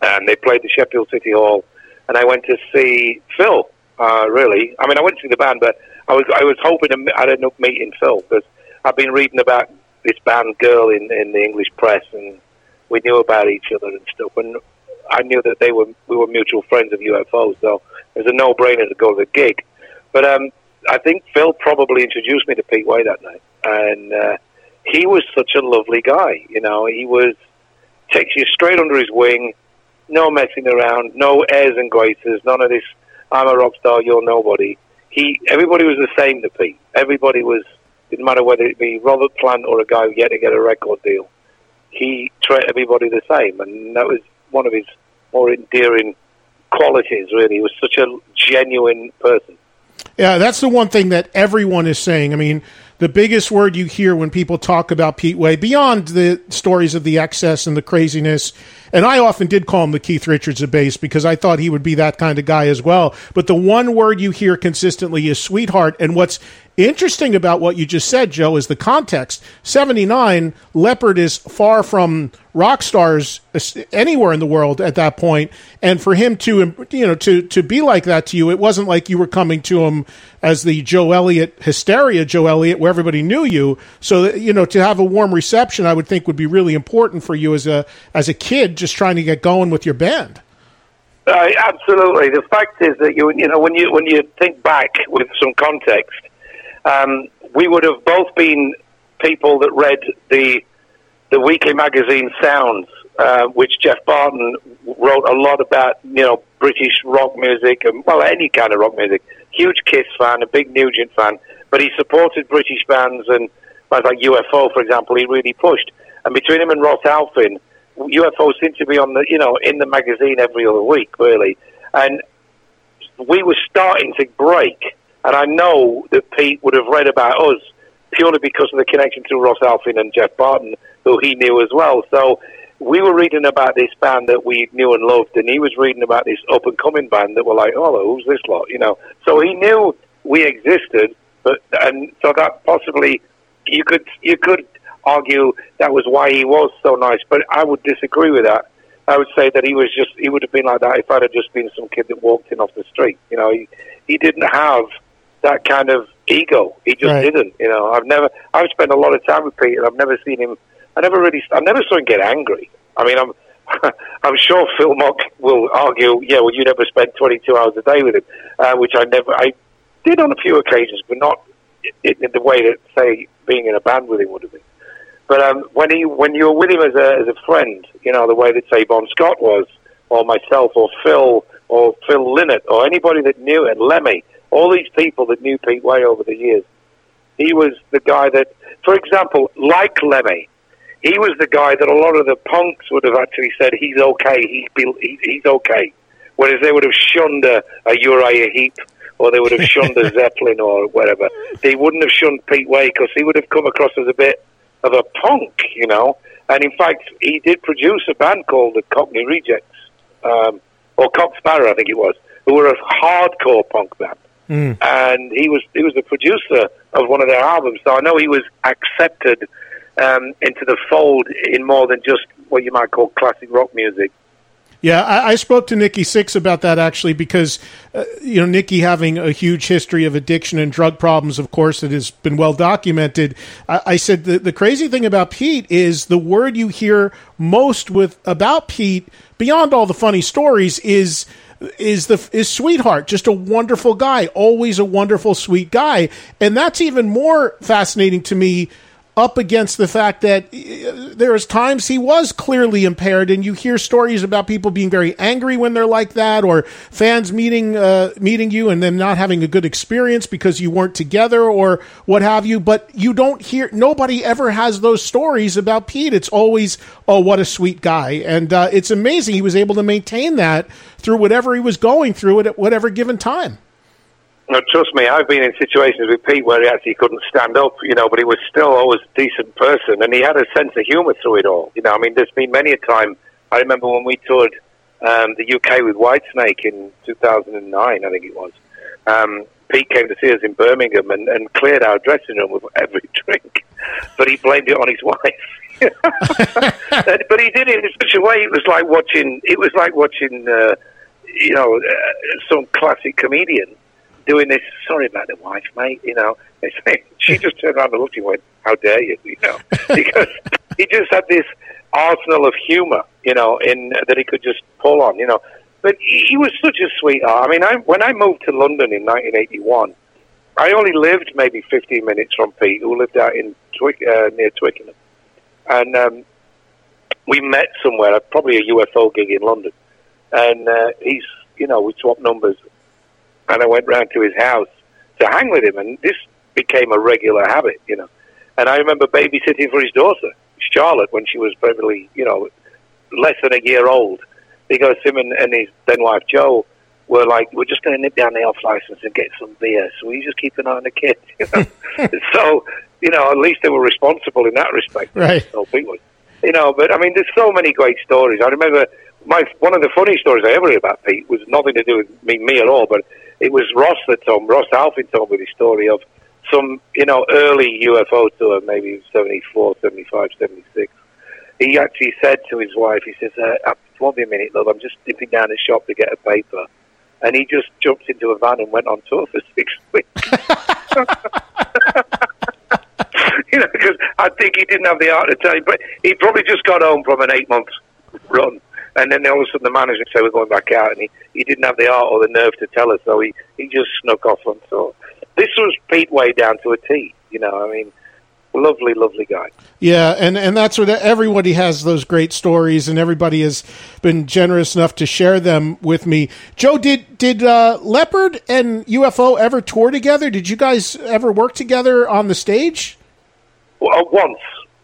and they played the Sheffield City Hall, and I went to see Phil. Uh, really, I mean, I went to see the band, but I was I was hoping to, I'd end up meeting Phil because I've been reading about this band Girl in in the English press, and we knew about each other and stuff. And I knew that they were we were mutual friends of UFO, so it was a no brainer to go to the gig. But um, I think Phil probably introduced me to Pete Way that night, and uh, he was such a lovely guy. You know, he was takes you straight under his wing, no messing around, no airs and graces, none of this. I'm a rock star, you're nobody. He, everybody was the same to Pete. Everybody was, didn't matter whether it be Robert Plant or a guy who yet to get a record deal. He treated everybody the same, and that was one of his more endearing qualities. Really, he was such a genuine person. Yeah, that's the one thing that everyone is saying. I mean, the biggest word you hear when people talk about Pete Way, beyond the stories of the excess and the craziness, and I often did call him the Keith Richards of bass because I thought he would be that kind of guy as well. But the one word you hear consistently is sweetheart. And what's interesting about what you just said, Joe, is the context. 79, Leppard is far from rock stars anywhere in the world at that point. And for him to, you know, to, to be like that to you, it wasn't like you were coming to him as the Joe Elliott hysteria, Joe Elliott, where everybody knew you. So, you know, to have a warm reception, I would think would be really important for you as a, as a kid just trying to get going with your band. Uh, absolutely. The fact is that you you know when you when you think back with some context, um, we would have both been people that read the the weekly magazine Sounds, uh, which Geoff Barton wrote a lot about. You know, British rock music and well, any kind of rock music. Huge Kiss fan, a big Nugent fan, but he supported British bands and bands like UFO, for example. He really pushed. And between him and Ross Halfin, UFO seemed to be on the, you know, in the magazine every other week, really. And we were starting to break. And I know that Pete would have read about us purely because of the connection to Ross Halfin and Geoff Barton, who he knew as well. So we were reading about this band that we knew and loved, and he was reading about this up and coming band that were like, oh, who's this lot? You know. So he knew we existed, but and so that possibly you could you could argue that was why he was so nice, but I would disagree with that. I would say that he was just he would have been like that if I'd have just been some kid that walked in off the street. You know, he he didn't have that kind of ego. He just right. didn't. You know, I've never I've spent a lot of time with Pete, and I've never seen him. I never really I never saw him get angry. I mean, I'm I'm sure Phil Mogg will argue, yeah, well, you never spent 22 hours a day with him, uh, which I never I did on a few occasions, but not in, in the way that say being in a band with him would have been. But um, when he when you were with him as a as a friend, you know the way that say Bon Scott was, or myself, or Phil, or Phil Lynott, or anybody that knew it, Lemmy, all these people that knew Pete Way over the years, he was the guy that, for example, like Lemmy, he was the guy that a lot of the punks would have actually said he's okay, he's he's okay, whereas they would have shunned a, a Uriah Heep or they would have shunned a Zeppelin or whatever. They wouldn't have shunned Pete Way because he would have come across as a bit of a punk, you know. And in fact, he did produce a band called the Cockney Rejects, um, or Cock Sparrer, I think it was, who were a hardcore punk band. Mm. And he was he was the producer of one of their albums, so I know he was accepted um, into the fold in more than just what you might call classic rock music. Yeah, I, I, spoke to Nikki Sixx about that actually because, uh, you know, Nikki having a huge history of addiction and drug problems, of course, it has been well documented. I, I said the, the crazy thing about Pete is the word you hear most with about Pete, beyond all the funny stories, is is the is sweetheart just a wonderful guy always a wonderful sweet guy and that's even more fascinating to me up against the fact that uh, there's times he was clearly impaired, and you hear stories about people being very angry when they're like that, or fans meeting uh, meeting you and then not having a good experience because you weren't together or what have you. But you don't hear nobody ever has those stories about Pete. It's always oh, what a sweet guy, and uh, it's amazing he was able to maintain that through whatever he was going through at whatever given time. No, trust me, I've been in situations with Pete where he actually couldn't stand up, you know, but he was still always a decent person, and he had a sense of humour through it all. You know, I mean, there's been many a time. I remember when we toured um, the UK with Whitesnake in 2009, I think it was. Um, Pete came to see us in Birmingham and, and cleared our dressing room with every drink, but he blamed it on his wife. but he did it in such a way. It was like watching. It was like watching, uh, you know, uh, some classic comedian doing this. Sorry about the wife, mate. You know, she just turned around and looked and went, "How dare you?" You know, because he just had this arsenal of humour, you know, in that he could just pull on, you know. But he was such a sweetheart. I mean, I, when I moved to London in 1981, I only lived maybe 15 minutes from Pete, who lived out in Twick, uh, near Twickenham, and um, we met somewhere, probably a UFO gig in London, and uh, he's, you know, we swapped numbers, and I went round to his house to hang with him, and this became a regular habit, you know. And I remember babysitting for his daughter, Charlotte, when she was probably, you know, less than a year old, because him and, and his then wife Joe were like, we're just going to nip down the off license and get some beer. So we just keep an eye on the kids. You know? so, you know, at least they were responsible in that respect. Right. So people, you know, but I mean, there's so many great stories. I remember my one of the funny stories I ever heard about Pete was nothing to do with me, me at all, but it was Ross that told Ross Halfin told me the story of some, you know, early UFO tour, maybe 74, 75, 76. He actually said to his wife, he says, uh, won't be a minute, love, I'm just dipping down the shop to get a paper. And he just jumped into a van and went on tour for six weeks. you know, because I think he didn't have the art to tell you, but he probably just got home from an eight month run. And then all of a sudden the manager said we're going back out, and he, he didn't have the art or the nerve to tell us, so he, he just snuck off on tour. This was Pete way down to a T, you know, I mean, lovely, lovely guy. Yeah, and, and that's what everybody has those great stories, and everybody has been generous enough to share them with me. Joe, did did uh, Leppard and UFO ever tour together? Did you guys ever work together on the stage? Well, uh, once,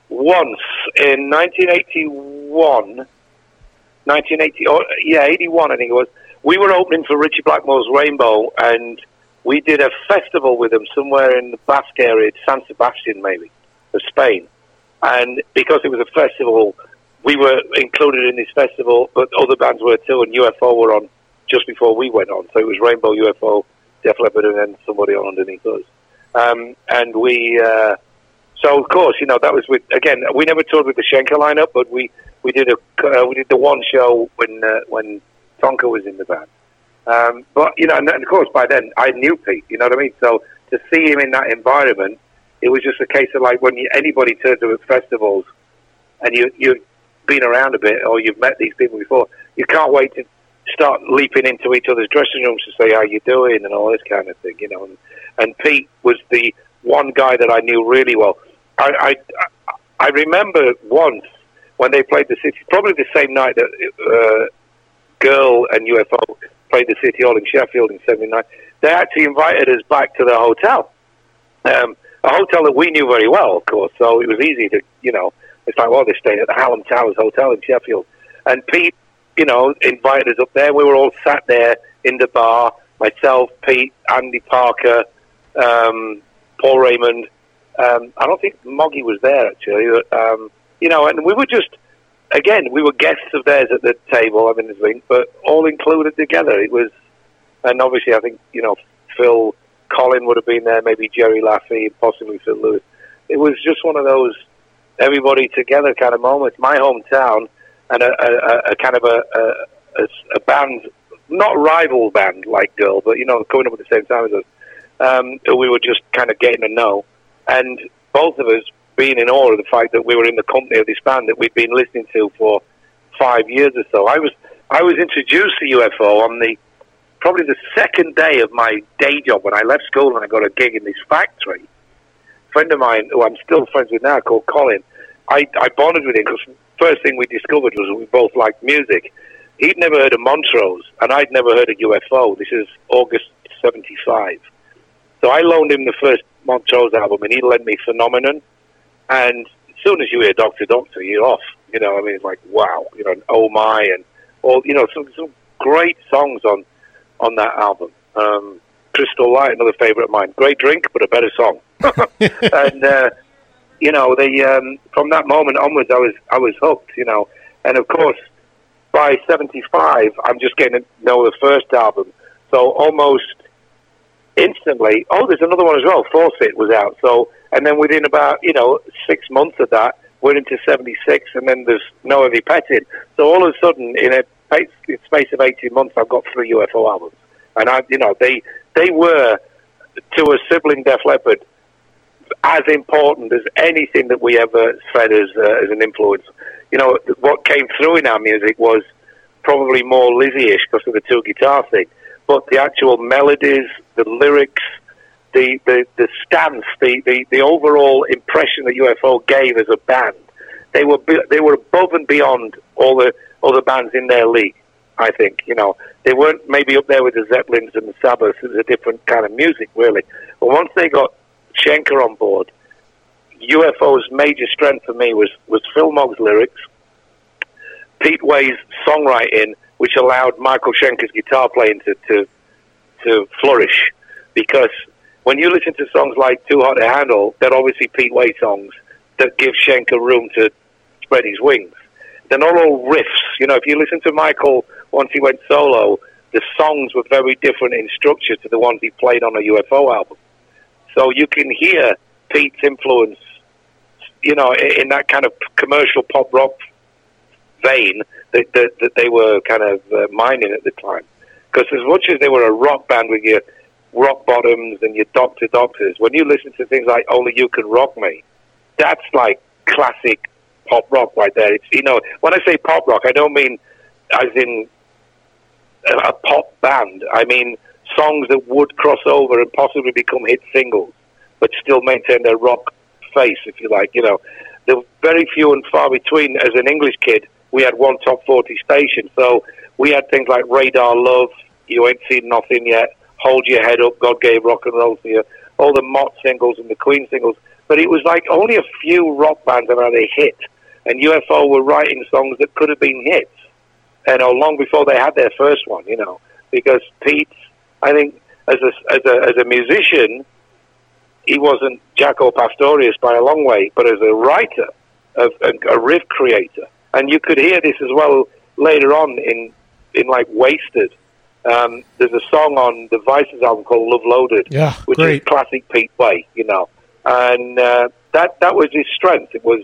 once in 1981, 1980, oh, yeah, 81, I think it was. We were opening for Ritchie Blackmore's Rainbow, and we did a festival with them somewhere in the Basque area, San Sebastian, maybe, of Spain. And because it was a festival, we were included in this festival, but other bands were too, and UFO were on just before we went on. So it was Rainbow, UFO, Def Leppard, and then somebody on underneath us. Um, and we, uh, so of course, you know, that was with again. We never toured with the Schenker lineup, but we we did a uh, we did the one show when uh, when Tonka was in the band. Um, but you know, and, and of course, by then I knew Pete. You know what I mean? So to see him in that environment, it was just a case of like when you, anybody turns up at festivals and you you've been around a bit or you've met these people before, you can't wait to start leaping into each other's dressing rooms to say how you doing and all this kind of thing. You know, and, and Pete was the one guy that I knew really well. I, I, I remember once when they played the city, probably the same night that uh, Girl and UFO played the City Hall in Sheffield in '79. They actually invited us back to the hotel, um, a hotel that we knew very well, of course. So it was easy to, you know, it's like, well, they stayed at the Hallam Towers Hotel in Sheffield, and Pete, you know, invited us up there. We were all sat there in the bar. Myself, Pete, Andy Parker, um, Paul Raymond um, I don't think Moggy was there actually. Um, you know, and we were just again we were guests of theirs at the table. I mean, thing, but all included together. It was, and obviously I think you know Phil Collen would have been there, maybe Gerry Laffy, possibly Phil Lewis. It was just one of those everybody together kind of moments. My hometown and a, a, a kind of a, a, a band, not rival band like Girl, but you know coming up at the same time as us. Um, we were just kind of getting to know and both of us being in awe of the fact that we were in the company of this band that we'd been listening to for five years or so. I was I was introduced to UFO on the probably the second day of my day job when I left school and I got a gig in this factory. A friend of mine, who I'm still friends with now, called Colin, I, I bonded with him because first thing we discovered was we both liked music. He'd never heard of Montrose, and I'd never heard of UFO. This is August 75. So I loaned him the first Montrose album, and he lent me Phenomenon. And as soon as you hear Doctor Doctor, you're off. You know, I mean, it's like wow. You know, and Oh My, and all you know, some some great songs on on that album. Um, Crystal Light, another favorite of mine. Great drink, but a better song. and uh, you know, they um, from that moment onwards, I was I was hooked. You know, and of course, by '75, I'm just getting to know the first album. So almost instantly, oh, there's another one as well. Force It was out. So, and then within about, you know, six months of that, we're into 76, and then there's no heavy petting. So all of a sudden, in a space of 18 months, I've got three UFO albums. And I, you know, they, they were, to a sibling Def Leppard, as important as anything that we ever fed as, uh, as an influence. You know, what came through in our music was probably more Lizzy-ish because of the two guitar thing but the actual melodies, the lyrics, the, the, the stance, the, the, the overall impression that UFO gave as a band, they were they were above and beyond all the other bands in their league. I think you know they weren't maybe up there with the Zeppelins and the Sabbath. It was a different kind of music, really. But once they got Schenker on board, UFO's major strength for me was was Phil Mogg's lyrics, Pete Way's songwriting, which allowed Michael Schenker's guitar playing to to, to flourish. Because when you listen to songs like Too Hot to Handle, they're obviously Pete Way songs that give Schenker room to spread his wings. They're not all riffs. You know, if you listen to Michael once he went solo, the songs were very different in structure to the ones he played on a UFO album. So you can hear Pete's influence, you know, in that kind of commercial pop rock vein that, that, that they were kind of uh, mining at the time. Because as much as they were a rock band with your rock bottoms and your Doctor Doctors, when you listen to things like Only You Can Rock Me, that's like classic pop rock right there. It's you know when I say pop rock, I don't mean as in a pop band. I mean songs that would cross over and possibly become hit singles, but still maintain their rock face, if you like. You know, they're very few and far between. As an English kid, we had one top forty station, so we had things like Radar Love, You Ain't Seen Nothing Yet, Hold Your Head Up, God Gave Rock and Roll to You, all the Mott singles and the Queen singles. But it was like only a few rock bands have had a hit and UFO were writing songs that could have been hits, you know, long before they had their first one, you know, because Pete, I think, as a, as a, as a musician, he wasn't Jaco Pastorius by a long way, but as a writer, a, a riff creator, and you could hear this as well later on in in like Wasted. Um, there's a song on the Vices album called Love Loaded, yeah, which great. is classic Pete Way, you know, and uh, that that was his strength. It was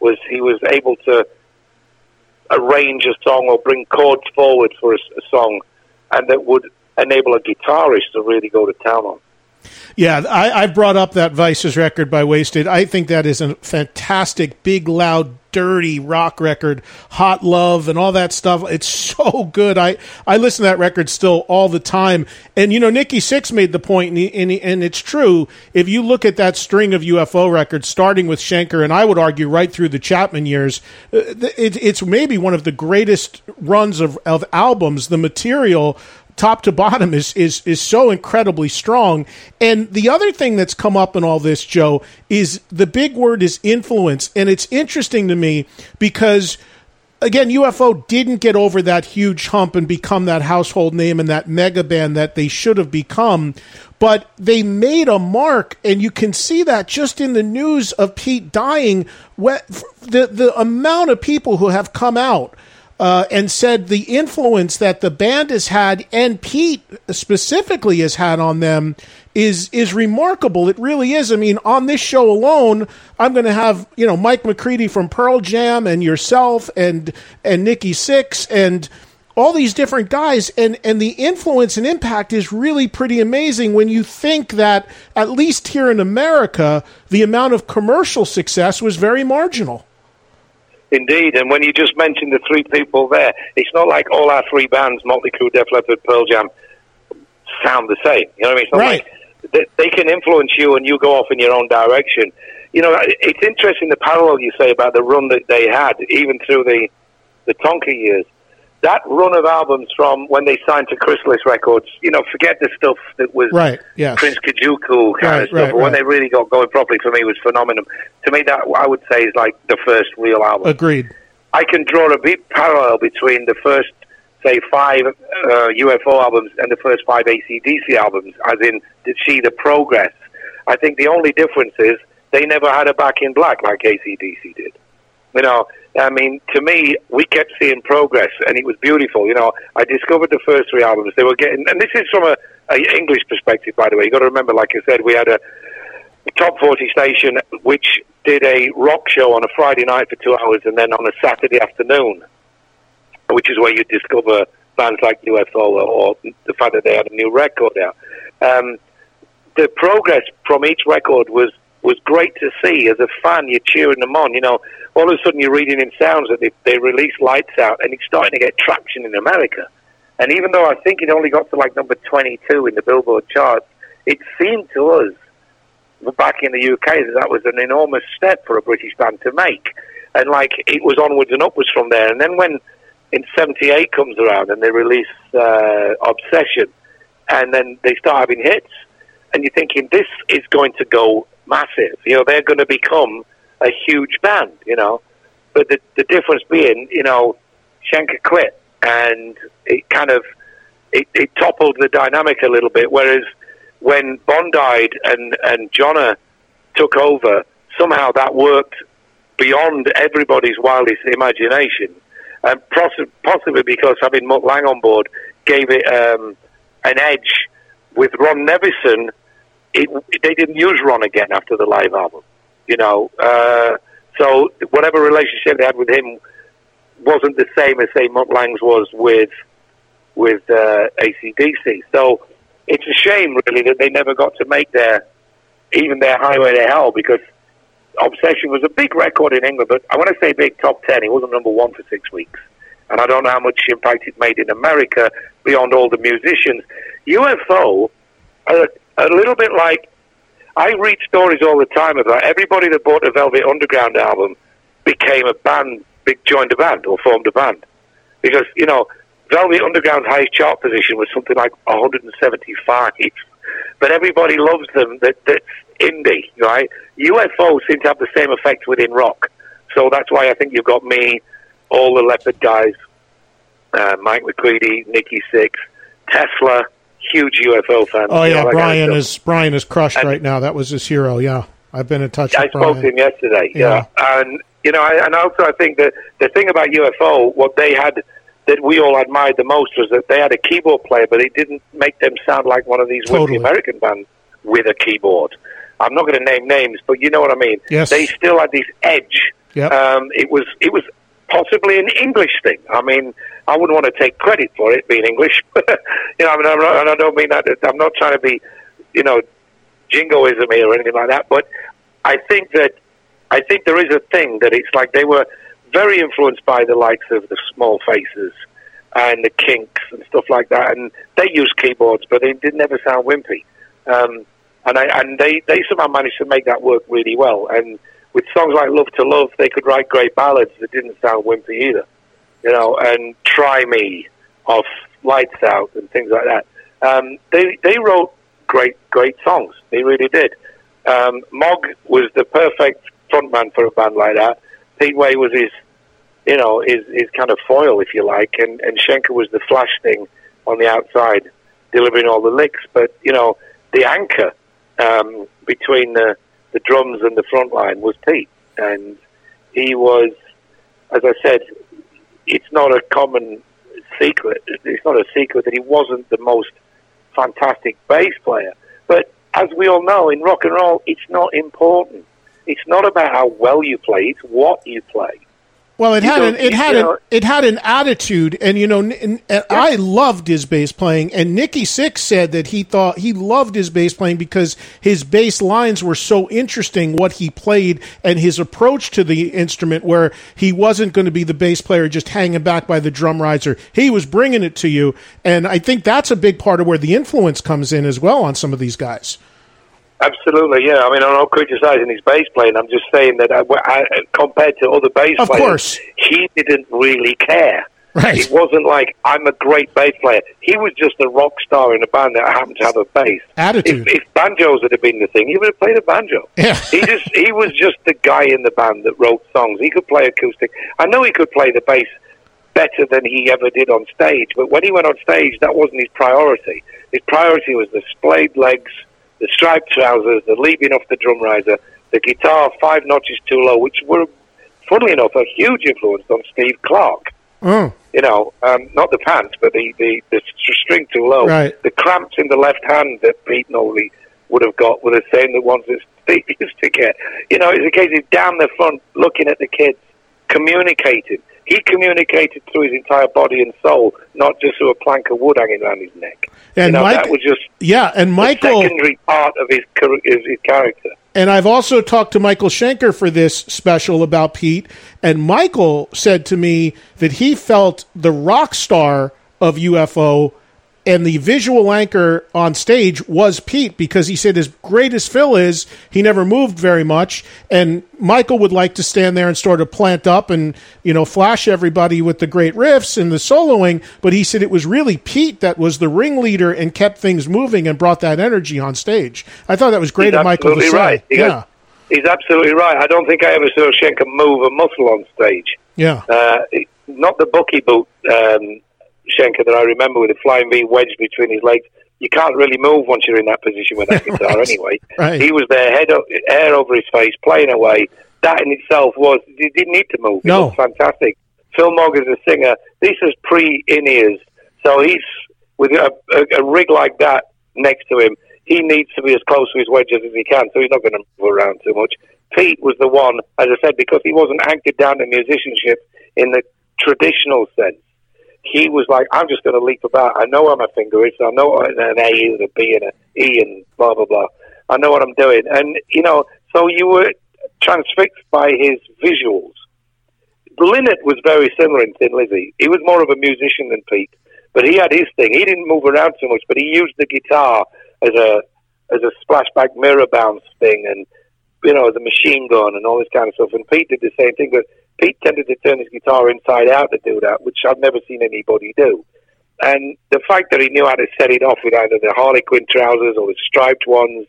was he was able to arrange a song or bring chords forward for a, a song, and that would enable a guitarist to really go to town on. Yeah, I, I brought up that Vices record by Wasted. I think that is a fantastic, big, loud, dirty rock record, Hot Love, and all that stuff. It's so good. I, I listen to that record still all the time. And, you know, Nikki Sixx made the point, and, he, and, he, and it's true. If you look at that string of UFO records, starting with Schenker, and I would argue right through the Chapman years, uh, it, it's maybe one of the greatest runs of, of albums. The material top to bottom is is is so incredibly strong. And the other thing that's come up in all this, Joe, is the big word is influence, and it's interesting to me because again, UFO didn't get over that huge hump and become that household name and that mega band that they should have become. But they made a mark, and you can see that just in the news of Pete dying. The, the amount of people who have come out uh, and said the influence that the band has had and Pete specifically has had on them is is remarkable. It really is. I mean, on this show alone, I'm going to have you know Mike McCready from Pearl Jam and yourself and and Nikki Sixx and all these different guys and and the influence and impact is really pretty amazing when you think that at least here in America the amount of commercial success was very marginal. Indeed, and when you just mentioned the three people there, it's not like all our three bands, Motley Crue, Def Leppard, Pearl Jam, sound the same. You know what I mean? It's not right. like they, they can influence you and you go off in your own direction. You know, it's interesting the parallel you say about the run that they had, even through the the Tonka years that run of albums from when they signed to Chrysalis Records, you know, forget the stuff that was right, yes. Prince Kajuku kind right, of stuff. Right, but when they really got going properly for me was Phenomenon. To me, that I would say is like the first real album. Agreed. I can draw a big parallel between the first, say, five uh, UFO albums and the first five ACDC albums, as in to see the progress. I think the only difference is they never had a back in black like ACDC did. You know, I mean, to me, we kept seeing progress, and it was beautiful. You know, I discovered the first three albums. They were getting, and this is from a, a English perspective, by the way. You got to remember, like I said, we had a top forty station which did a rock show on a Friday night for two hours, and then on a Saturday afternoon, which is where you discover bands like UFO or, the fact that they had a new record out. Um, the progress from each record was was great to see. As a fan, you're cheering them on. You know, all of a sudden you're reading in sounds that they, they release lights out, and it's starting to get traction in America. And even though I think it only got to like number 22 in the Billboard charts, it seemed to us back in the UK that that was an enormous step for a British band to make, and like it was onwards and upwards from there. And then when in '78 comes around and they release uh, Obsession, and then they start having hits, and you're thinking this is going to go massive. You know, they're going to become a huge band. You know, but the the difference being, you know, Schenker quit, and it kind of it, it toppled the dynamic a little bit. Whereas when Bon died and and Jonna took over, somehow that worked beyond everybody's wildest imagination, and possibly because having Mutt Lange on board gave it um, an edge. With Ron Nevison, it, they didn't use Ron again after the live album, you know. Uh, so whatever relationship they had with him wasn't the same as say Mutt Lange's was with with uh, ACDC. So it's a shame, really, that they never got to make their even their Highway to Hell because Obsession was a big record in England. But I want to say big top ten. It wasn't number one for six weeks, and I don't know how much impact it made in America beyond all the musicians. UFO, a, a little bit like I read stories all the time about everybody that bought a Velvet Underground album became a band, joined a band or formed a band because you know Velvet Underground's highest chart position was something like 175. But everybody loves them that, that's indie, right? UFO seem to have the same effect within rock. So that's why I think you've got me, all the Leppard guys, uh, Mike McCready, Nikki Sixx, Tesla, huge UFO fan. Oh yeah, Brian is Brian is crushed and, right now. That was his hero. Yeah, I've been in touch. I spoke Brian. to him yesterday. Yeah, yeah. and you know, I, and also I think that the thing about UFO, what they had that we all admired the most was that they had a keyboard player, but it didn't make them sound like one of these totally. American bands with a keyboard. I'm not going to name names, but you know what I mean. Yes. They still had this edge. Yep. Um, it was it was possibly an English thing. I mean, I wouldn't want to take credit for it being English. you know, I mean, I'm not, I don't mean that. I'm not trying to be, you know, jingoism here or anything like that. But I think that I think there is a thing that it's like they were very influenced by the likes of the Small Faces and the Kinks and stuff like that. And they used keyboards, but they did never sound wimpy. Um, and I, and they, they somehow managed to make that work really well. And with songs like Love to Love, they could write great ballads that didn't sound wimpy either. You know, and Try Me off Lights Out and things like that. Um, they, they wrote great, great songs. They really did. Um, Mogg was the perfect frontman for a band like that. Pete Way was his, you know, his, his kind of foil, if you like, and, and Schenker was the flash thing on the outside, delivering all the licks. But, you know, the anchor um, between the, the drums and the front line was Pete. And he was, as I said, it's not a common secret. It's not a secret that he wasn't the most fantastic bass player. But as we all know, in rock and roll, it's not important. It's not about how well you play; it's what you play. Well, it you had an it had an it had an attitude, and you know, and, and yeah. I loved his bass playing. And Nikki Sixx said that he thought he loved his bass playing because his bass lines were so interesting. What he played and his approach to the instrument, where he wasn't going to be the bass player just hanging back by the drum riser. He was bringing it to you, and I think that's a big part of where the influence comes in as well on some of these guys. Absolutely, yeah. I mean, I'm not criticizing his bass playing. I'm just saying that uh, I, I, compared to other bass of players, course. he didn't really care. Right. It wasn't like I'm a great bass player. He was just a rock star in a band that happened to have a bass attitude. If, if banjos had been the thing, he would have played a banjo. Yeah. he just he was just the guy in the band that wrote songs. He could play acoustic. I know he could play the bass better than he ever did on stage, but when he went on stage, that wasn't his priority. His priority was the splayed legs the striped trousers, the leaping off the drum riser, the guitar five notches too low, which were, funnily enough, a huge influence on Steve Clark. Mm. You know, um, not the pants, but the, the, the string too low. Right. The cramps in the left hand that Pete Nolly would have got were the same the ones that Steve used to get. You know, it's a case of down the front, looking at the kids, communicating. He communicated through his entire body and soul, not just through a plank of wood hanging around his neck. And you know, Mike, that was just yeah, and Michael secondary part of his, his, his character. And I've also talked to Michael Schenker for this special about Pete, and Michael said to me that he felt the rock star of UFO and the visual anchor on stage was Pete because he said as great as Phil is, he never moved very much, and Michael would like to stand there and sort of plant up and you know flash everybody with the great riffs and the soloing, but he said it was really Pete that was the ringleader and kept things moving and brought that energy on stage. I thought that was great He's of Michael to say. right. He yeah, got- He's absolutely right. I don't think I ever saw Schenker move a muscle on stage. yeah, Uh, not the bucky boot um, Schenker that I remember with a flying V wedged between his legs. You can't really move once you're in that position with that guitar anyway. Right. He was there, head o- hair over his face, playing away. That in itself was, he didn't need to move. It No. was fantastic. Phil Mogg is a singer. This is pre in ears. So he's, with a, a, a rig like that next to him, he needs to be as close to his wedges as he can, so he's not going to move around too much. Pete was the one, as I said, because he wasn't anchored down to musicianship in the traditional sense. He was like, I'm just going to leap about. I know where my finger is. I know what an A is, a B, and an E, and blah, blah, blah. I know what I'm doing. And, you know, so you were transfixed by his visuals. Lynott was very similar in Thin Lizzy. He was more of a musician than Pete, but he had his thing. He didn't move around too much, but he used the guitar as a as a splashback mirror bounce thing, and you know, a machine gun and all this kind of stuff. And Pete did the same thing, but Pete tended to turn his guitar inside out to do that, which I've never seen anybody do. And the fact that he knew how to set it off with either the Harlequin trousers or the striped ones,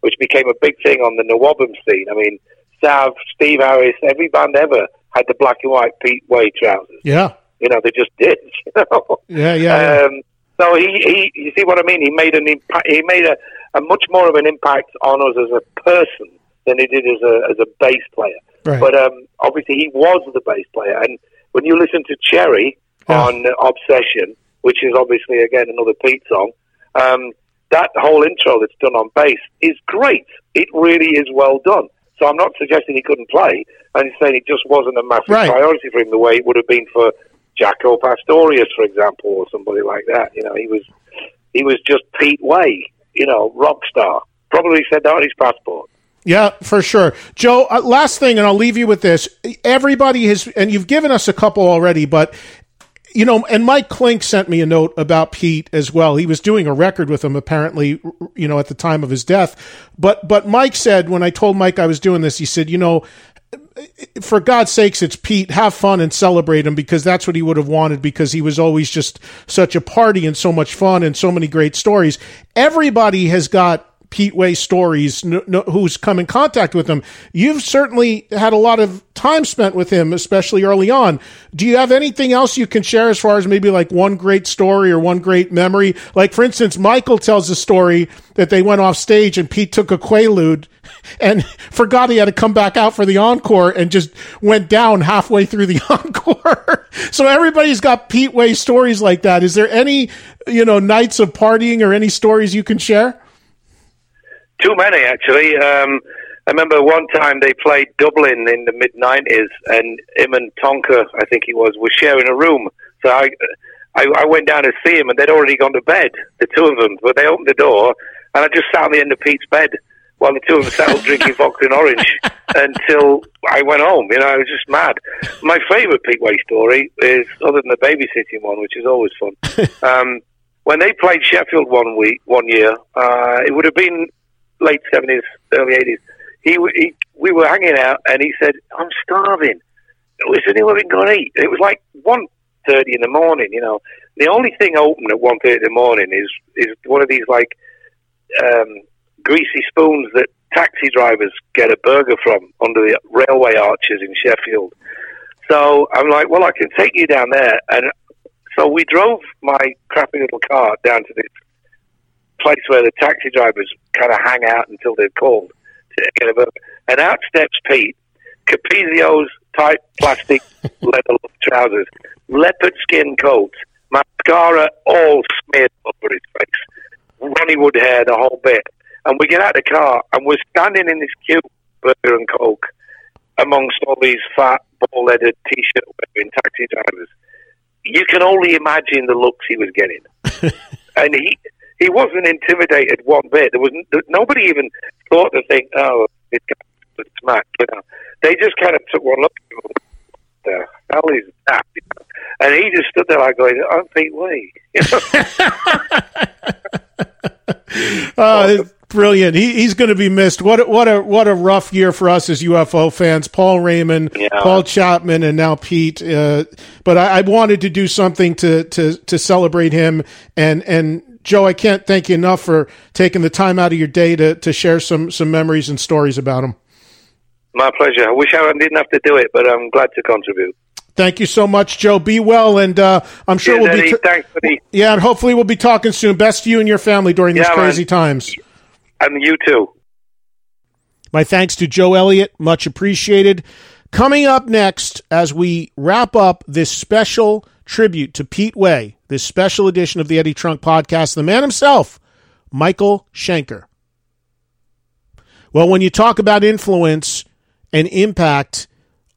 which became a big thing on the NWOBHM scene. I mean, Sav, Steve Harris, every band ever had the black and white Pete Way trousers. yeah, You know, they just did. You know? yeah, yeah. yeah. Um, so he, he, you see what I mean? He made an impact. He made a, a much more of an impact on us as a person than he did as a as a bass player. Right. But um, obviously, he was the bass player. And when you listen to Cherry on Obsession, which is obviously again another Pete song, um, that whole intro that's done on bass is great. It really is well done. So I'm not suggesting he couldn't play. I'm saying it just wasn't a massive Right. priority for him the way it would have been for Jaco Pastorius, for example, or somebody like that. You know, he was he was just Pete Way, you know, rock star. Probably said that on his passport. Yeah, for sure. Joe, uh, last thing, and I'll leave you with this. Everybody has, and you've given us a couple already, but, you know, and Mike Klink sent me a note about Pete as well. He was doing a record with him, apparently, you know, at the time of his death. But, but Mike said, when I told Mike I was doing this, he said, you know, for God's sakes, it's Pete. Have fun and celebrate him because that's what he would have wanted because he was always just such a party and so much fun and so many great stories. Everybody has got Pete Way stories who's come in contact with him. You've certainly had a lot of time spent with him, especially early on. Do you have anything else you can share as far as maybe like one great story or one great memory? Like, for instance, Michael tells a story that they went off stage and Pete took a Quaalude and forgot he had to come back out for the encore and just went down halfway through the encore. so everybody's got Pete Way stories like that. Is there any, you know, nights of partying or any stories you can share? Too many, actually. Um, I remember one time they played Dublin in the mid '90s, and him and Tonka, I think he was, were sharing a room. So I, I, I went down to see him, and they'd already gone to bed, the two of them. But they opened the door, and I just sat on the end of Pete's bed while the two of them sat up drinking vodka and orange until I went home. You know, I was just mad. My favourite Pete Way story is, other than the babysitting one, which is always fun. um, when they played Sheffield one week, one year, uh, it would have been late seventies, early eighties. He, he, we were hanging out, and he said, "I'm starving. Is anyone going to eat?" It was like one thirty in the morning. You know, the only thing open at one thirty in the morning is is one of these like um, greasy spoons that taxi drivers get a burger from under the railway arches in Sheffield. So I'm like, well, I can take you down there, and so we drove my crappy little car down to this place where the taxi drivers kind of hang out until they're called to get a burger. And out steps Pete, Capezio's tight plastic leather trousers, leopard skin coat, mascara all smeared over his face, Ronnie Wood hair, the whole bit. And we get out of the car and we're standing in this cute burger and coke amongst all these fat, ball-headed T-shirt wearing taxi drivers. You can only imagine the looks he was getting, and he he wasn't intimidated one bit. There was nobody even thought to think, "Oh, guy's smack." You know, they just kind of took one look. at him, What the hell is that? and he just stood there like going, "I'm Pete Way." uh, brilliant. He, he's going to be missed. What what a what a rough year for us as UFO fans. Paul Raymond, Yeah. Paul Chapman, and now Pete. Uh, but I, I wanted to do something to to to celebrate him. And and Joe, I can't thank you enough for taking the time out of your day to to share some some memories and stories about him. My pleasure. I wish I didn't have to do it, but I'm glad to contribute. Thank you so much, Joe. Be well, and uh, I'm sure Cheers, we'll be. Eddie. Thanks for the yeah, and hopefully we'll be talking soon. Best to you and your family during these Yeah, man. crazy times. and you too. My thanks to Joe Elliott, much appreciated. Coming up next, as we wrap up this special tribute to Pete Way, this special edition of the Eddie Trunk podcast, the man himself, Michael Schenker. Well, when you talk about influence and impact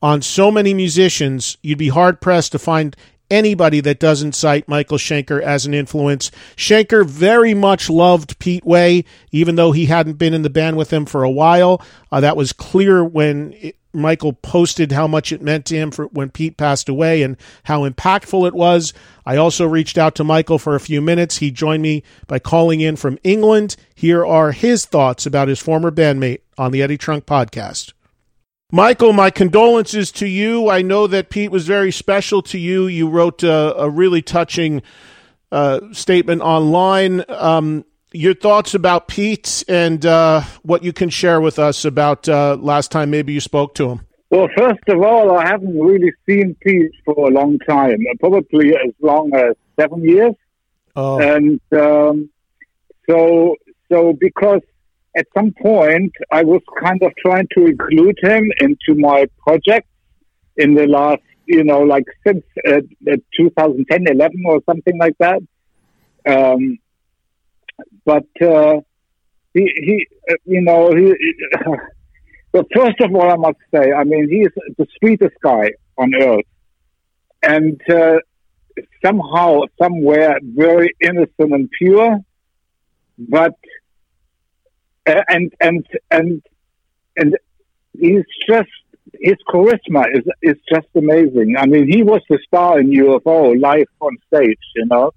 on so many musicians, you'd be hard pressed to find anybody that doesn't cite Michael Schenker as an influence. Schenker very much loved Pete Way, even though he hadn't been in the band with him for a while. Uh, that was clear when Michael posted how much it meant to him for when Pete passed away and how impactful it was. I also reached out to Michael for a few minutes. He joined me by calling in from England. Here are his thoughts about his former bandmate on the Eddie Trunk podcast. Michael, my condolences to you. I know that Pete was very special to you. You wrote a, a really touching uh, statement online. Um, your thoughts about Pete and uh, what you can share with us about uh, last time maybe you spoke to him. Well, first of all, I haven't really seen Pete for a long time, probably as long as seven years. Oh, And um, so, so because at some point I was kind of trying to include him into my project in the last, you know, like since uh, uh, 2010, 11 or something like that. Um, but uh, he, he, uh, you know, he. But first of all, I must say, I mean, he's the sweetest guy on earth, and uh, somehow, somewhere, very innocent and pure. But uh, and and and and he's just his charisma is is just amazing. I mean, he was the star in UFO live on stage. You know,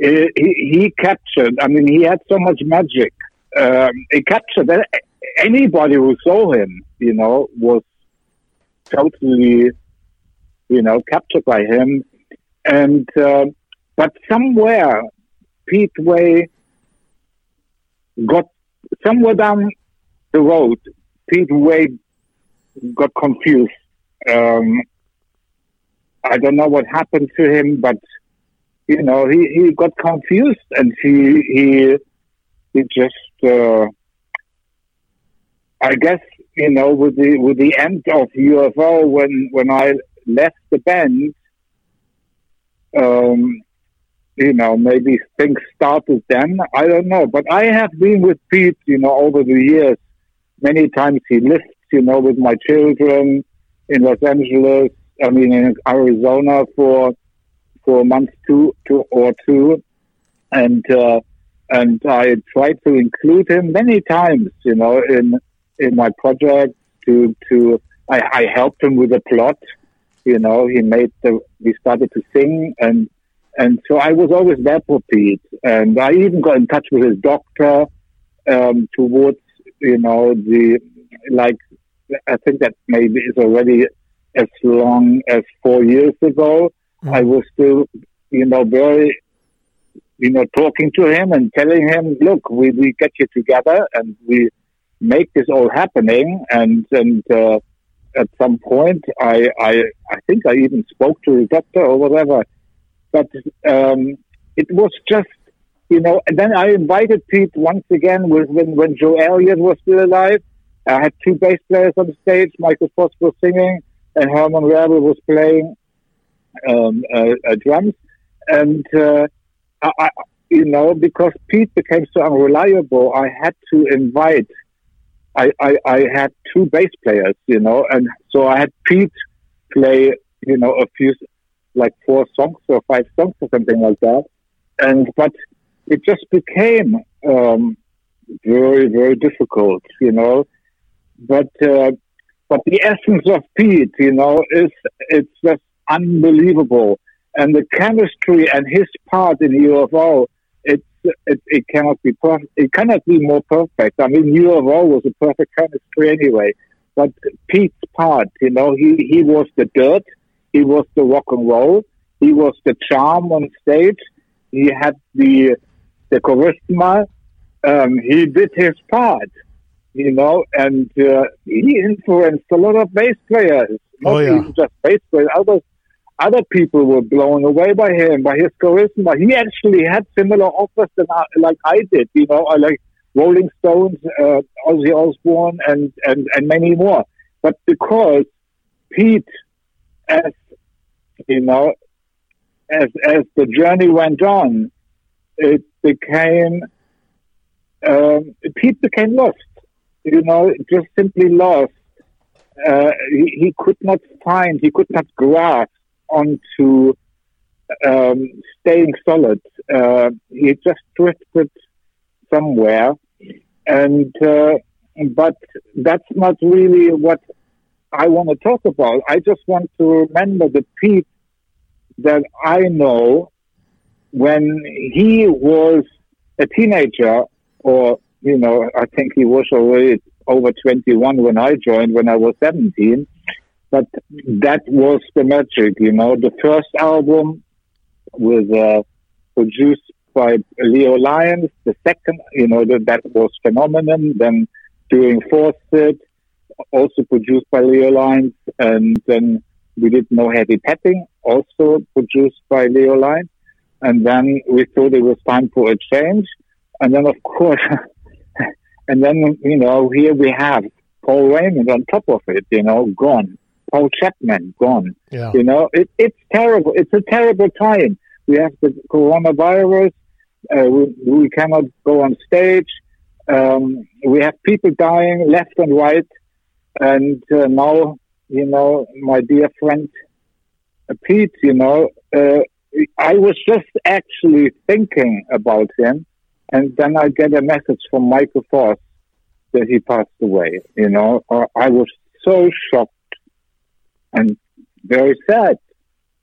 he he, captured. I mean, he had so much magic. Um, he captured that anybody who saw him, you know, was totally, you know, captured by him. And uh, but somewhere, Pete Way got somewhere down the road. Pete Way got confused. Um, I don't know what happened to him, but you know, he, he got confused and he he he just. Uh, I guess you know with the with the end of UFO when when I left the band, um, you know maybe things started then. I don't know, but I have been with Pete, you know, over the years. Many times he lived, you know, with my children in Los Angeles. I mean, in Arizona for for month, two, two or two, and uh, and I tried to include him many times, you know, in in my project to to I, I helped him with the plot. You know, he made the we started to sing and and so I was always there for Pete. And I even got in touch with his doctor um, towards you know the like I think that maybe is already as long as four years ago. I was still you know very you know talking to him and telling him, look, we we get you together and we make this all happening. And and uh, at some point I, I I think I even spoke to the doctor or whatever. But um, it was just you know and then I invited Pete once again with when when Joe Elliott was still alive. I had two bass players on stage Michael Voss was singing and Herman Rarebell was playing um, uh, uh, drums and uh, I, you know because Pete became so unreliable I had to invite I, I, I had two bass players, you know, and so I had Pete play, you know, a few, like four songs or five songs or something like that. And, but it just became, um, very, very difficult, you know, but, uh, but the essence of Pete, you know, is, it's just unbelievable. and the chemistry and his part in UFO, it's it, it cannot be perfect. It cannot be more perfect. I mean, UFO was a perfect chemistry anyway. But Pete's part, you know, he he was the dirt, he was the rock and roll, he was the charm on stage. He had the the charisma. Um, he did his part, you know, and uh, he influenced a lot of bass players. Not Oh, yeah. even just bass players. Others, other people were blown away by him, by his charisma. He actually had similar offers than I, like I did, you know, I like Rolling Stones, uh, Ozzy Osbourne, and, and, and many more. But because Pete, as you know, as as the journey went on, it became um, Pete became lost. You know, just simply lost. Uh, he, he could not find, he could not grasp onto um, staying solid. Uh, he just drifted somewhere, and uh, but that's not really what I want to talk about. I just want to remember the Pete that I know when he was a teenager, or you know, I think he was already over 21 when I joined when I was 17. But that was the magic, you know. The first album was uh, produced by Leo Lyons. The second, you know, that, that was phenomenon. Then doing Set, also produced by Leo Lyons, and then we did No Heavy Petting, also produced by Leo Lyons. And then we thought it was time for a change. And then, of course, and then, you know, here we have Paul Raymond on top of it, you know, gone. Paul Chapman, gone. Yeah. You know, it, it's terrible. It's a terrible time. We have the coronavirus. Uh, we, we cannot go on stage. Um, we have people dying left and right. And uh, now, you know, my dear friend uh, Pete, you know, uh, I was just actually thinking about him. And then I get a message from Michael Voss that he passed away. You know, Uh, I was so shocked and very sad.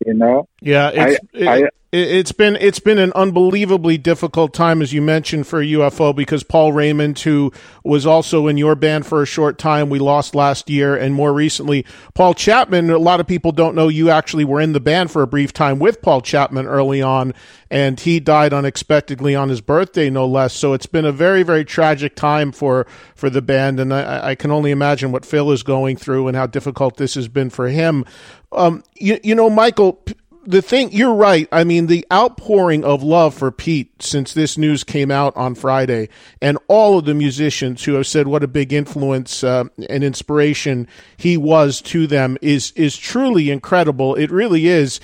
You know, Yeah, it's, I- it, I- it's been it's been an unbelievably difficult time, as you mentioned, for UFO because Paul Raymond, who was also in your band for a short time, we lost last year, and more recently, Paul Chapman. A lot of people don't know you actually were in the band for a brief time with Paul Chapman early on, and he died unexpectedly on his birthday, no less. So it's been a very very tragic time for for the band, and I, I can only imagine what Phil is going through and how difficult this has been for him. Um, you, you know, Michael, p- the thing you're right. I mean, the outpouring of love for Pete since this news came out on Friday, and all of the musicians who have said what a big influence uh, and inspiration he was to them is is truly incredible. It really is.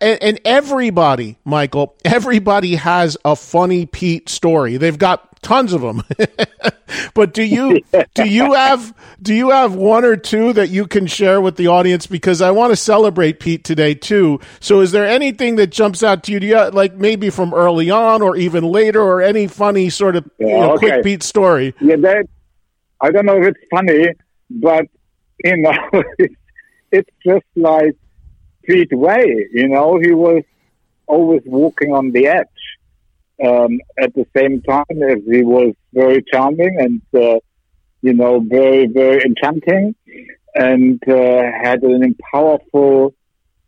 And everybody, Michael, everybody has a funny Pete story. They've got tons of them. but do you do you have do you have one or two that you can share with the audience because I want to celebrate Pete today too. So is there anything that jumps out to you, do you like maybe from early on or even later or any funny sort of you know, okay. quick Pete story? yeah, that I don't know if it's funny, but you know, it's, it's just like Pete Way. You know, he was always walking on the edge. Um, at the same time as he was very charming and uh, you know very very enchanting, and uh, had an powerful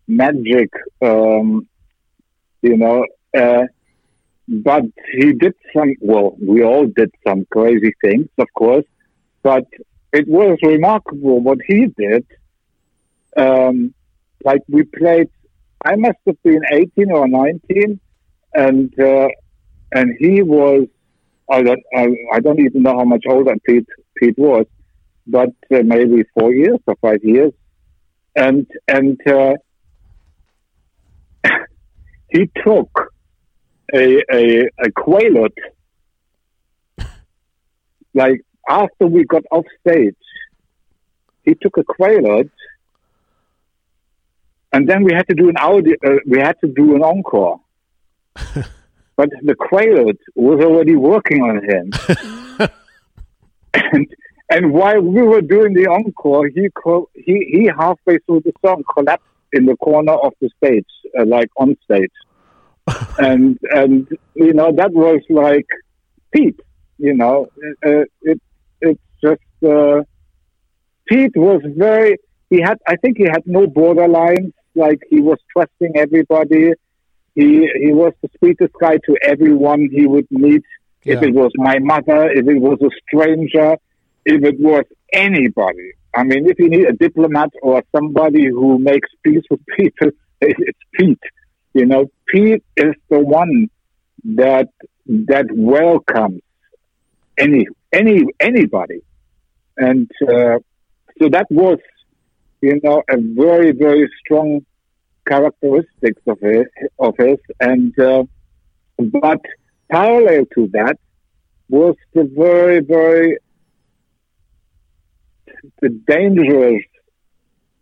magic. Um, you know. Uh, but he did some, well, we all did some crazy things, of course, but it was remarkable what he did. Um, like we played, I must have been 18 or 19, and, uh, and he was, I don't, I, don't even know how much older Pete, Pete was, but uh, maybe four years or five years. And, and, uh, he took a a, a quaalude. Like after we got off stage, he took a quaalude, and then we had to do an audio. Uh, we had to do an encore. but the quaalude was already working on him, and and while we were doing the encore, he co- he he halfway through the song collapsed in the corner of the stage, uh, like on stage, and and you know that was like Pete. You know, uh, it it's just uh, Pete was very. He had, I think, he had no borderlines. Like he was trusting everybody. He he was the sweetest guy to everyone he would meet. Yeah. If it was my mother, if it was a stranger, if it was anybody. I mean, if you need a diplomat or somebody who makes peace with people, it's Pete. You know, Pete is the one that that welcomes any any anybody, and uh, so that was, you know, a very very strong characteristics of his of his, and uh, but parallel to that was the very very the dangerous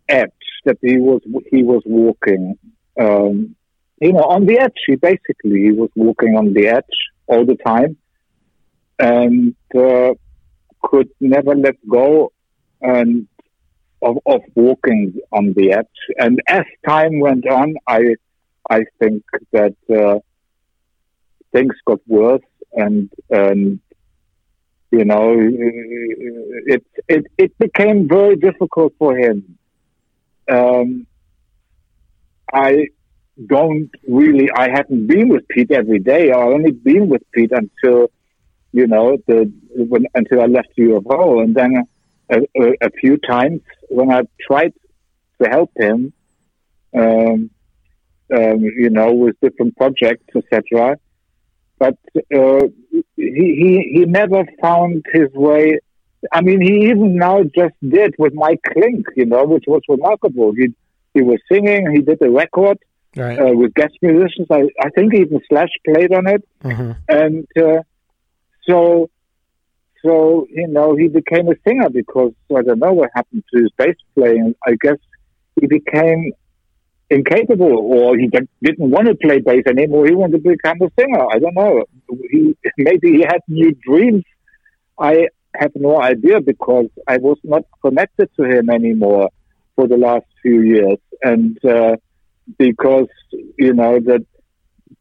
edge that he was he was walking. Um, you know, on the edge. He basically he was walking on the edge all the time, and uh, could never let go and of, of walking on the edge. And as time went on, I I think that uh, things got worse, and and you know, it it it became very difficult for him. Um, I don't really. I haven't been with Pete every day. I only been with Pete until you know the when, until I left UFO, and then a, a, a few times when I tried to help him, um, um, you know, with different projects, etc. But uh, he, he he never found his way. I mean, he even now just did with Mike Klink, you know, which was remarkable. He he was singing. He did a record Right. uh, with guest musicians. I, I think even Slash played on it, Mhm. and uh, so so you know he became a singer because I don't know what happened to his bass playing. I guess he became incapable, or he did- didn't want to play bass anymore. He wanted to become a singer. I don't know. He maybe he had new dreams. I have no idea because I was not connected to him anymore for the last few years, and uh, because you know that,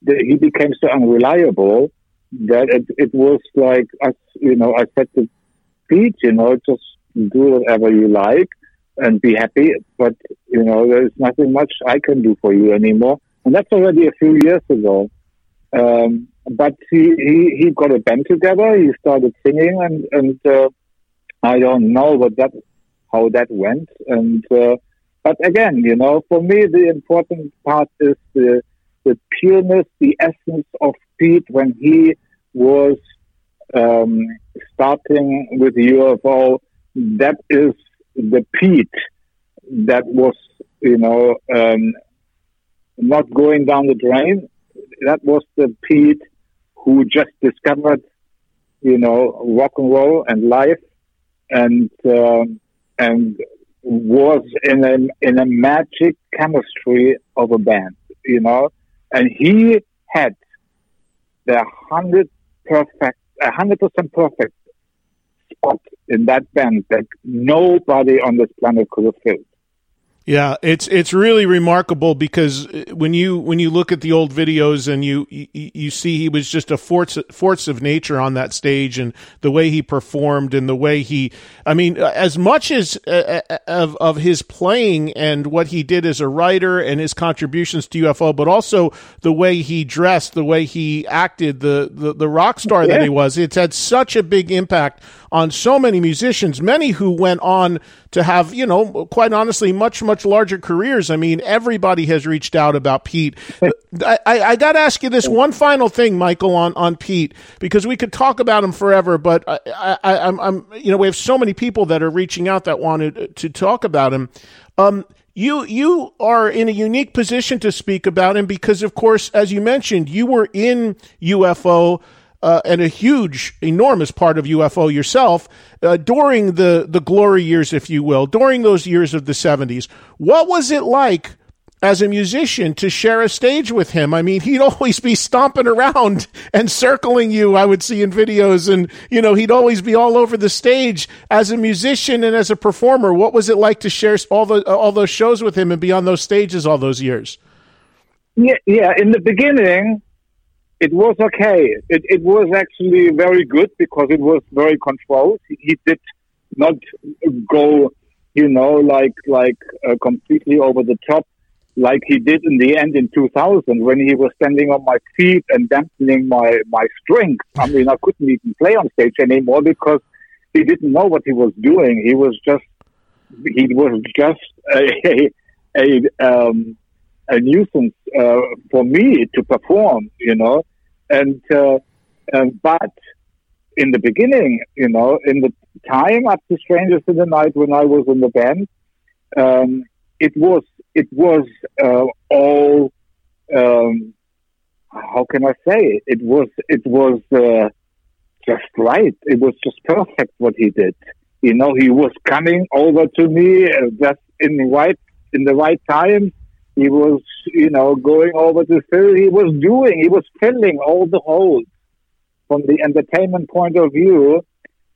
that he became so unreliable that it, it was like us, you know, I said to Pete, you know, just do whatever you like and be happy, but you know, there's nothing much I can do for you anymore, and that's already a few years ago. Um, but he, he, he got a band together. He started singing, and and uh, I don't know what that how that went. And uh, but again, you know, for me, the important part is the the pureness, the essence of When he was um, starting with UFO. That is the Pete that was, you know, um, not going down the drain. That was the Pete who just discovered, you know, rock and roll and life, and um, and was in a in a magic chemistry of a band, you know, and he had the hundred perfect, a hundred percent perfect spot in that band that nobody on this planet could have filled. Yeah, it's it's really remarkable because uh, when you when you look at the old videos and you you, you see he was just a force force of nature on that stage and the way he performed and the way he I mean uh, as much as uh, uh, of of his playing and what he did as a writer and his contributions to UFO but also the way he dressed the way he acted the the, the rock star that he was it's had such a big impact on so many musicians, many who went on to have, you know, quite honestly, much, much larger careers. I mean, everybody has reached out about Pete. I, I, I got to ask you this one final thing, Michael, on, on Pete, because we could talk about him forever, but I, I, I'm, I'm, you know, we have so many people that are reaching out that wanted to talk about him. Um, you you are in a unique position to speak about him because, of course, as you mentioned, you were in UFO uh, and a huge, enormous part of UFO yourself uh, during the the glory years, if you will, during those years of the seventies. What was it like as a musician to share a stage with him. I mean, he'd always be stomping around and circling you, I would see in videos. And, you know, he'd always be all over the stage as a musician and as a performer. What was it like to share all, the, all those shows with him and be on those stages all those years? Yeah, yeah. In the beginning, it was okay. It, it was actually very good because it was very controlled. He, he did not go, you know, like like uh, completely over the top like he did in the end in 2000 when he was standing on my feet and dampening my, my strength. I mean, I couldn't even play on stage anymore because he didn't know what he was doing. He was just, he was just a, a, um, a nuisance uh, for me to perform, you know. And, uh, and, but in the beginning, you know, in the time up to Strangers in the Night when I was in the band, um, it was it was uh, all um, how can I say it? Was it was uh, just right. It was just perfect what he did. You know, he was coming over to me uh, just in right in the right time. He was, you know, going over to Phil. He was doing. He was filling all the holes from the entertainment point of view,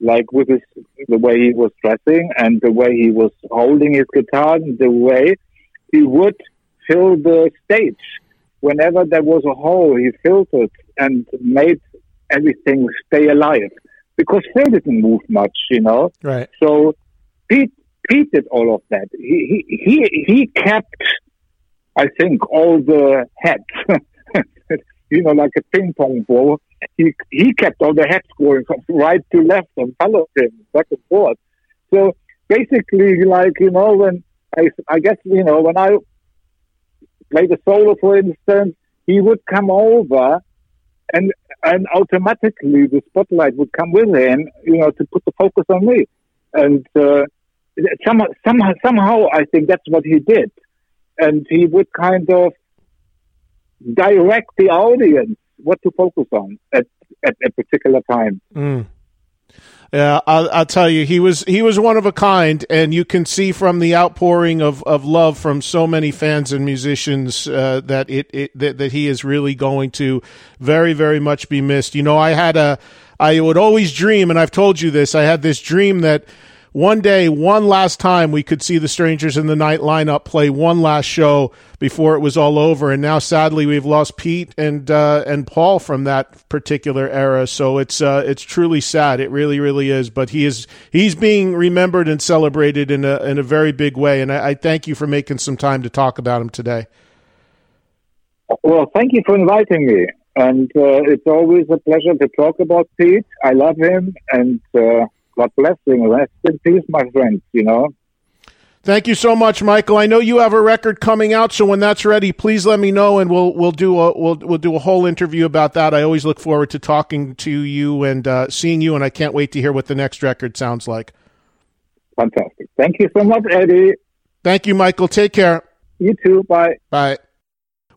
like with his the way he was dressing and the way he was holding his guitar and the way he would fill the stage. Whenever there was a hole, he filled it and made everything stay alive. Because Phil didn't move much, you know. Right. So Pete Pete did all of that. He he he, he kept, I think, all the heads. you know, like a ping pong ball. He he kept all the heads going from right to left and followed him back and forth. So basically, like you know, when I, I guess, you know, when I played a solo, for instance, he would come over and and automatically the spotlight would come with him, you know, to put the focus on me. And uh, somehow, somehow, somehow, I think that's what he did. And he would kind of direct the audience what to focus on at, at a particular time. Mm. Yeah, I'll, I'll, tell you, he was he was one of a kind, and you can see from the outpouring of, of love from so many fans and musicians uh, that it, it that, that he is really going to very very much be missed. You know, I had a I would always dream, and I've told you this. I had this dream that one day, one last time, we could see the Strangers in the Night lineup play one last show before it was all over. And now, sadly, we've lost Pete and uh, and Paul from that particular era. So it's uh, it's truly sad. It really, really is. But he is he's being remembered and celebrated in a in a very big way. And I, I thank you for making some time to talk about him today. Well, thank you for inviting me. And uh, it's always a pleasure to talk about Pete. I love him, and uh, God bless. Rest in peace, my friends, you know. Thank you so much, Michael. I know you have a record coming out, so when that's ready, please let me know, and we'll we'll do a we'll we'll do a whole interview about that. I always look forward to talking to you and uh, seeing you, and I can't wait to hear what the next record sounds like. Fantastic! Thank you so much, Eddie. Thank you, Michael. Take care. You too. Bye. Bye.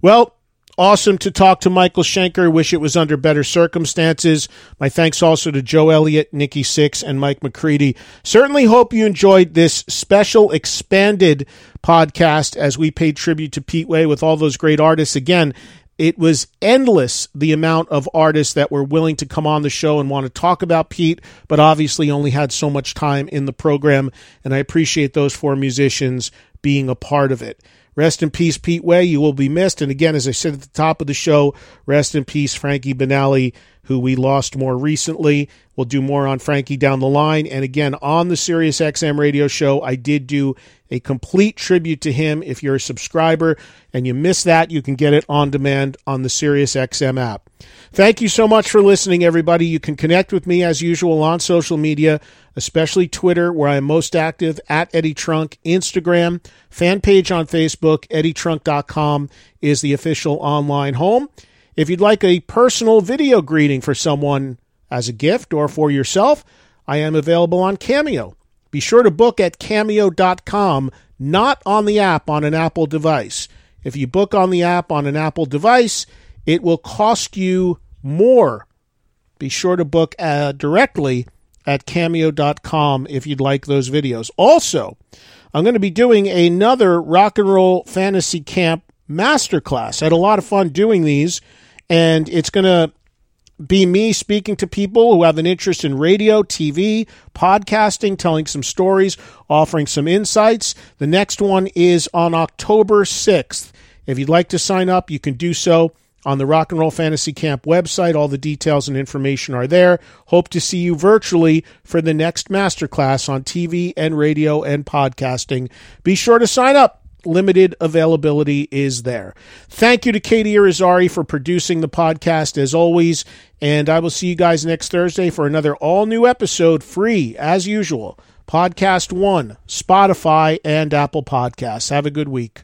Well, Awesome to talk to Michael Schenker. Wish it was under better circumstances. My thanks also to Joe Elliott, Nikki Sixx, and Mike McCready. Certainly hope you enjoyed this special expanded podcast as we paid tribute to Pete Way with all those great artists. Again, it was endless the amount of artists that were willing to come on the show and want to talk about Pete, but obviously only had so much time in the program. And I appreciate those four musicians being a part of it. Rest in peace, Pete Way. You will be missed. And again, as I said at the top of the show, rest in peace, Frankie Banali, who we lost more recently. We'll do more on Frankie down the line. And again, on the Sirius XM radio show, I did do a complete tribute to him. If you're a subscriber and you miss that, you can get it on demand on the Sirius XM app. Thank you so much for listening, everybody. You can connect with me as usual on social media, especially Twitter, where I'm most active at Eddie Trunk, Instagram, fan page on Facebook, eddietrunk.com is the official online home. If you'd like a personal video greeting for someone as a gift or for yourself, I am available on Cameo. Be sure to book at cameo.com, not on the app on an Apple device. If you book on the app on an Apple device, it will cost you more. Be sure to book uh, directly at cameo.com if you'd like those videos. Also, I'm going to be doing another rock and roll fantasy camp masterclass. I had a lot of fun doing these, and it's going to be me speaking to people who have an interest in radio, TV, podcasting, telling some stories, offering some insights. The next one is on October 6th. If you'd like to sign up, you can do so on the Rock and Roll Fantasy Camp website. All the details and information are there. Hope to see you virtually for the next masterclass on TV and radio and podcasting. Be sure to sign up limited availability is there. Thank you to Katie Irizarry for producing the podcast as always, and I will see you guys next Thursday for another all new episode, free as usual. Podcast One, Spotify, and Apple Podcasts. Have a good week.